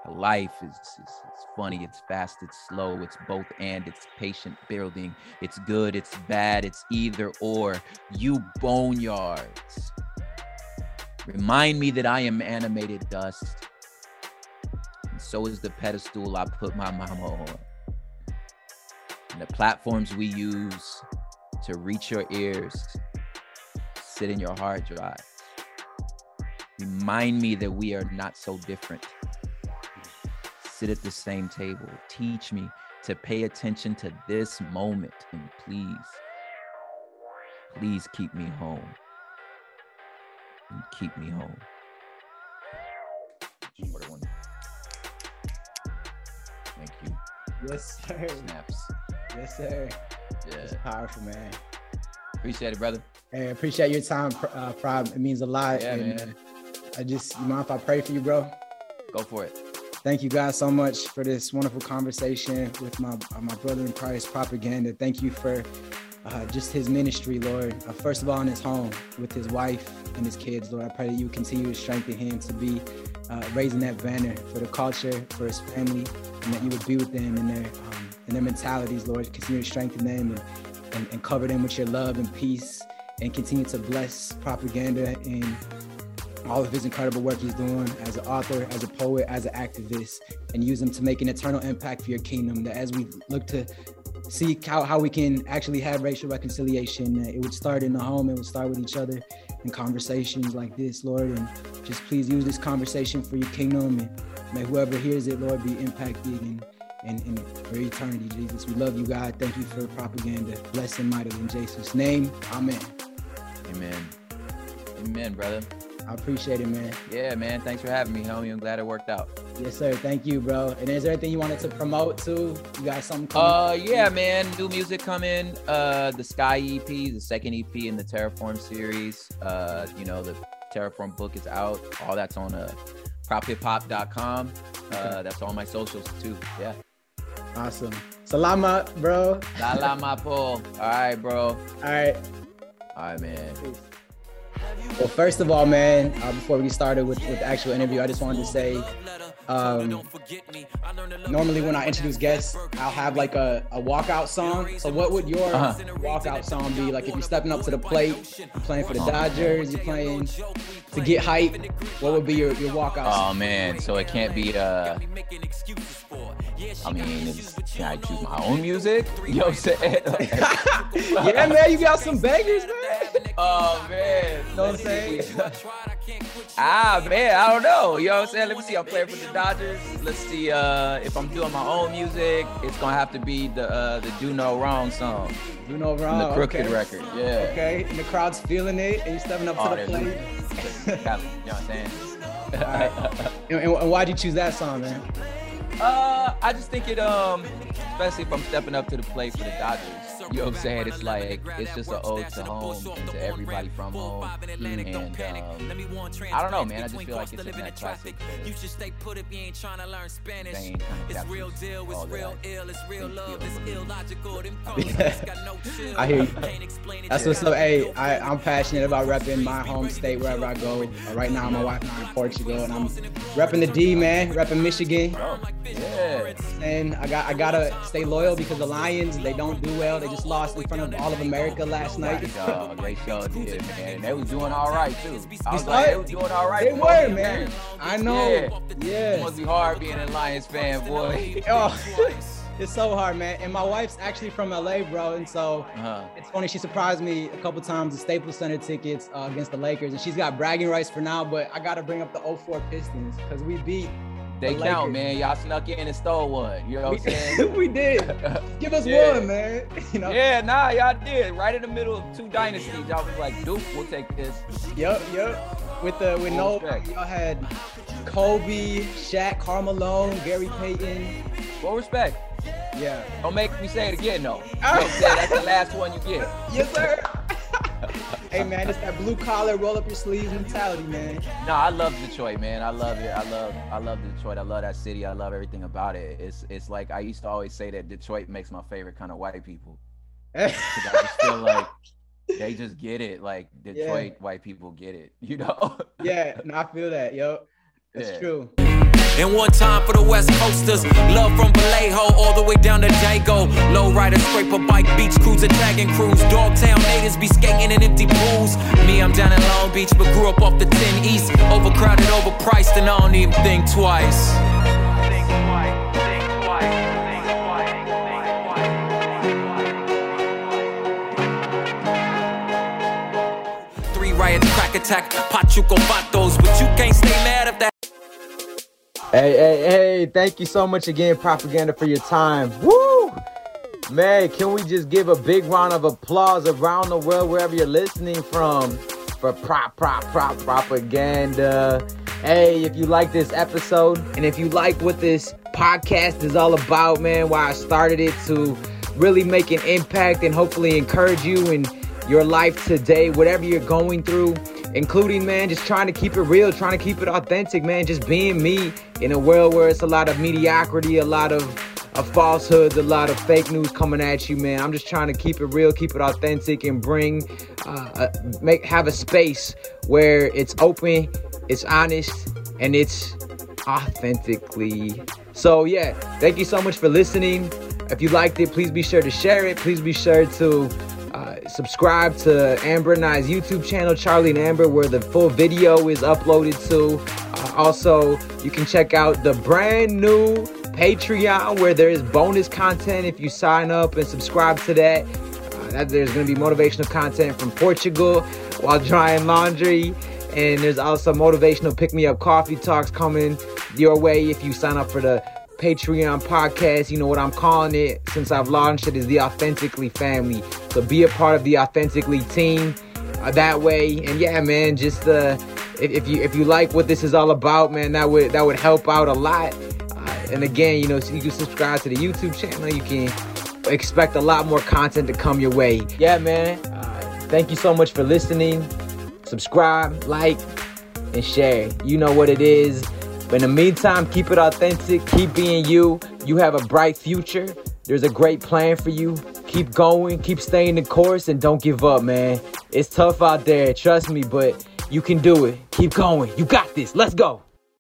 [SPEAKER 2] Life is, is, is funny, it's fast, it's slow, it's both and, it's patient building, it's good, it's bad, it's either or. You boneyards. Remind me that I am animated dust. And so is the pedestal I put my mama on. And the platforms we use to reach your ears sit in your hard drive. Remind me that we are not so different. Sit at the same table. Teach me to pay attention to this moment. And please, please keep me home. And keep me home. Thank you.
[SPEAKER 1] Yes, sir.
[SPEAKER 2] Snaps.
[SPEAKER 1] Yes, sir. Yeah. It's powerful, man.
[SPEAKER 2] Appreciate it, brother.
[SPEAKER 1] Hey, appreciate your time, uh, Prop. It means a lot.
[SPEAKER 2] Yeah, and, man.
[SPEAKER 1] I just, you mind if I pray for you, bro?
[SPEAKER 2] Go for it.
[SPEAKER 1] Thank you guys so much for this wonderful conversation with my uh, my brother in Christ, Propaganda. Thank you for uh, just his ministry, Lord. Uh, first of all, in his home with his wife and his kids, Lord. I pray that you continue to strengthen him to be uh, raising that banner for the culture, for his family, and that you would be with them in their um, in their mentalities, Lord. Continue to strengthen them and, and, and cover them with your love and peace, and continue to bless propaganda and all of his incredible work he's doing as an author, as a poet, as an activist, and use them to make an eternal impact for your kingdom. That as we look to see how, how we can actually have racial reconciliation, it would start in the home, it would start with each other in conversations like this, Lord. And just please use this conversation for your kingdom and may whoever hears it, Lord, be impacted and and, and for eternity, Jesus. We love you, God. Thank you for the propaganda. Bless and mighty in Jesus' name. Amen.
[SPEAKER 2] Amen. Amen, brother.
[SPEAKER 1] I appreciate it, man.
[SPEAKER 2] Yeah, man. Thanks for having me, homie. I'm glad it worked out.
[SPEAKER 1] Yes, sir. Thank you, bro. And is there anything you wanted to promote too? You got something
[SPEAKER 2] coming? Uh, yeah, man. New music coming. Uh, the Sky EP, the second EP in the Terraform series. Uh, you know, the Terraform book is out. All that's on uh, prophiphop.com. Uh, okay. that's all my socials too. Yeah.
[SPEAKER 1] Awesome. Salama, bro.
[SPEAKER 2] Salama, po. All right, bro.
[SPEAKER 1] All right.
[SPEAKER 2] All right, man. Peace.
[SPEAKER 1] Well, first of all, man, uh, before we get started with, with the actual interview, I just wanted to say um, normally when I introduce guests, I'll have like a, a walkout song. So what would your uh-huh. walkout song be? Like if you're stepping up to the plate, you're playing for the Dodgers, you're playing to get hype, what would be your, your walkout
[SPEAKER 2] Oh man, so it can't be uh I mean, can I choose my own music? You know what I'm saying?
[SPEAKER 1] yeah, man, you got some bangers, man.
[SPEAKER 2] Oh man, you know what I'm saying? ah man, I don't know. You know what I'm saying? Let me see. I'm playing for the Dodgers. Let's see. Uh, if I'm doing my own music, it's gonna have to be the uh, the Do No Wrong song.
[SPEAKER 1] Do No Wrong.
[SPEAKER 2] the Crooked okay. record. Yeah.
[SPEAKER 1] Okay, and the crowd's feeling it, and you're stepping up oh, to the plate.
[SPEAKER 2] you know what I'm saying?
[SPEAKER 1] right. and, and why'd you choose that song, man?
[SPEAKER 2] Uh, I just think it um, especially if I'm stepping up to the plate for the Dodgers. You know what I'm saying? It's like it's just an ode to home and to everybody from home. And um, I don't know, man. I just feel like it's in that classic. You should stay put if you ain't trying to learn Spanish. It's real deal. It's real ill. It's real love. It's illogical.
[SPEAKER 1] I hear you. That's what's up. Hey, I, I'm passionate about repping my home state wherever I go. Right now, my wife and I in Portugal, and I'm repping the D, man. Repping Michigan.
[SPEAKER 2] Oh. Yeah.
[SPEAKER 1] And I got I gotta stay loyal because the Lions they don't do well. They just lost in front of all of America last night.
[SPEAKER 2] Dog, they sure did, man. They was doing all right too. I was like, they was doing all right.
[SPEAKER 1] They were, man. I know. Yeah. yeah.
[SPEAKER 2] It must be hard being a Lions fan, boy.
[SPEAKER 1] oh. It's so hard, man. And my wife's actually from LA, bro. And so uh-huh. it's funny. She surprised me a couple times the Staples Center tickets uh, against the Lakers. And she's got bragging rights for now. But I got to bring up the 04 Pistons because we beat
[SPEAKER 2] they the count, Lakers. man. Y'all snuck in and stole one. You know what I'm saying?
[SPEAKER 1] we did. Give us yeah. one, man. You know?
[SPEAKER 2] Yeah, nah, y'all did. Right in the middle of two dynasties. Y'all was like, Duke, we'll take this.
[SPEAKER 1] Yep, yep. With the with no y'all had Kobe, Shaq, Karl Malone, Gary Payton.
[SPEAKER 2] Full respect.
[SPEAKER 1] Yeah.
[SPEAKER 2] Don't make me say it again, though. You know That's the last one you get.
[SPEAKER 1] Yes, sir hey man, it's that blue collar, roll up your sleeves mentality, man.
[SPEAKER 2] No, I love Detroit, man. I love it. I love I love Detroit. I love that city. I love everything about it. It's it's like I used to always say that Detroit makes my favorite kind of white people. I just feel like they just get it. Like Detroit yeah. white people get it, you know?
[SPEAKER 1] yeah, no, I feel that, yo. That's yeah. true.
[SPEAKER 3] And one time for the West Coasters. Love from Vallejo all the way down to Dago. Low rider, scraper bike, beach cruiser, tagging crews. Dogtown natives be skating in empty pools. Me, I'm down in Long Beach, but grew up off the 10 East. Overcrowded, overpriced, and I don't even think twice. Three riots, crack attack, Pachuco Vatos, but you can't stay mad if that.
[SPEAKER 1] Hey, hey, hey, thank you so much again, Propaganda, for your time. Woo! Man, can we just give a big round of applause around the world, wherever you're listening from, for Prop, Prop, Prop, Propaganda. Hey, if you like this episode and if you like what this podcast is all about, man, why I started it to really make an impact and hopefully encourage you in your life today, whatever you're going through including man just trying to keep it real trying to keep it authentic man just being me in a world where it's a lot of mediocrity a lot of, falsehoods a lot of fake news coming at you man. I'm just trying to keep it real keep it authentic and bring uh, make have a space where it's open it's honest and it's authentically. So yeah thank you so much for listening. If you liked it please be sure to share it. Please be sure to subscribe to Amber and I's YouTube channel, Charlie and Amber, where the full video is uploaded to. Uh, also, you can check out the brand new Patreon where there is bonus content if you sign up and subscribe to that. Uh, that there's going to be motivational content from Portugal while drying laundry. And there's also motivational pick me up coffee talks coming your way if you sign up for the Patreon podcast. You know what I'm calling it since I've launched it is the Authentically family. So be a part of the Authentically team uh, that way. And yeah, man, just uh, if, if you if you like what this is all about, man, that would that would help out a lot. Uh, and again, you know, so you can subscribe to the YouTube channel. You can expect a lot more content to come your way. Yeah, man. Uh, thank you so much for listening. Subscribe, like, and share. You know what it is. But in the meantime, keep it authentic. Keep being you. You have a bright future. There's a great plan for you. Keep going. Keep staying the course and don't give up, man. It's tough out there. Trust me, but you can do it. Keep going. You got this. Let's go.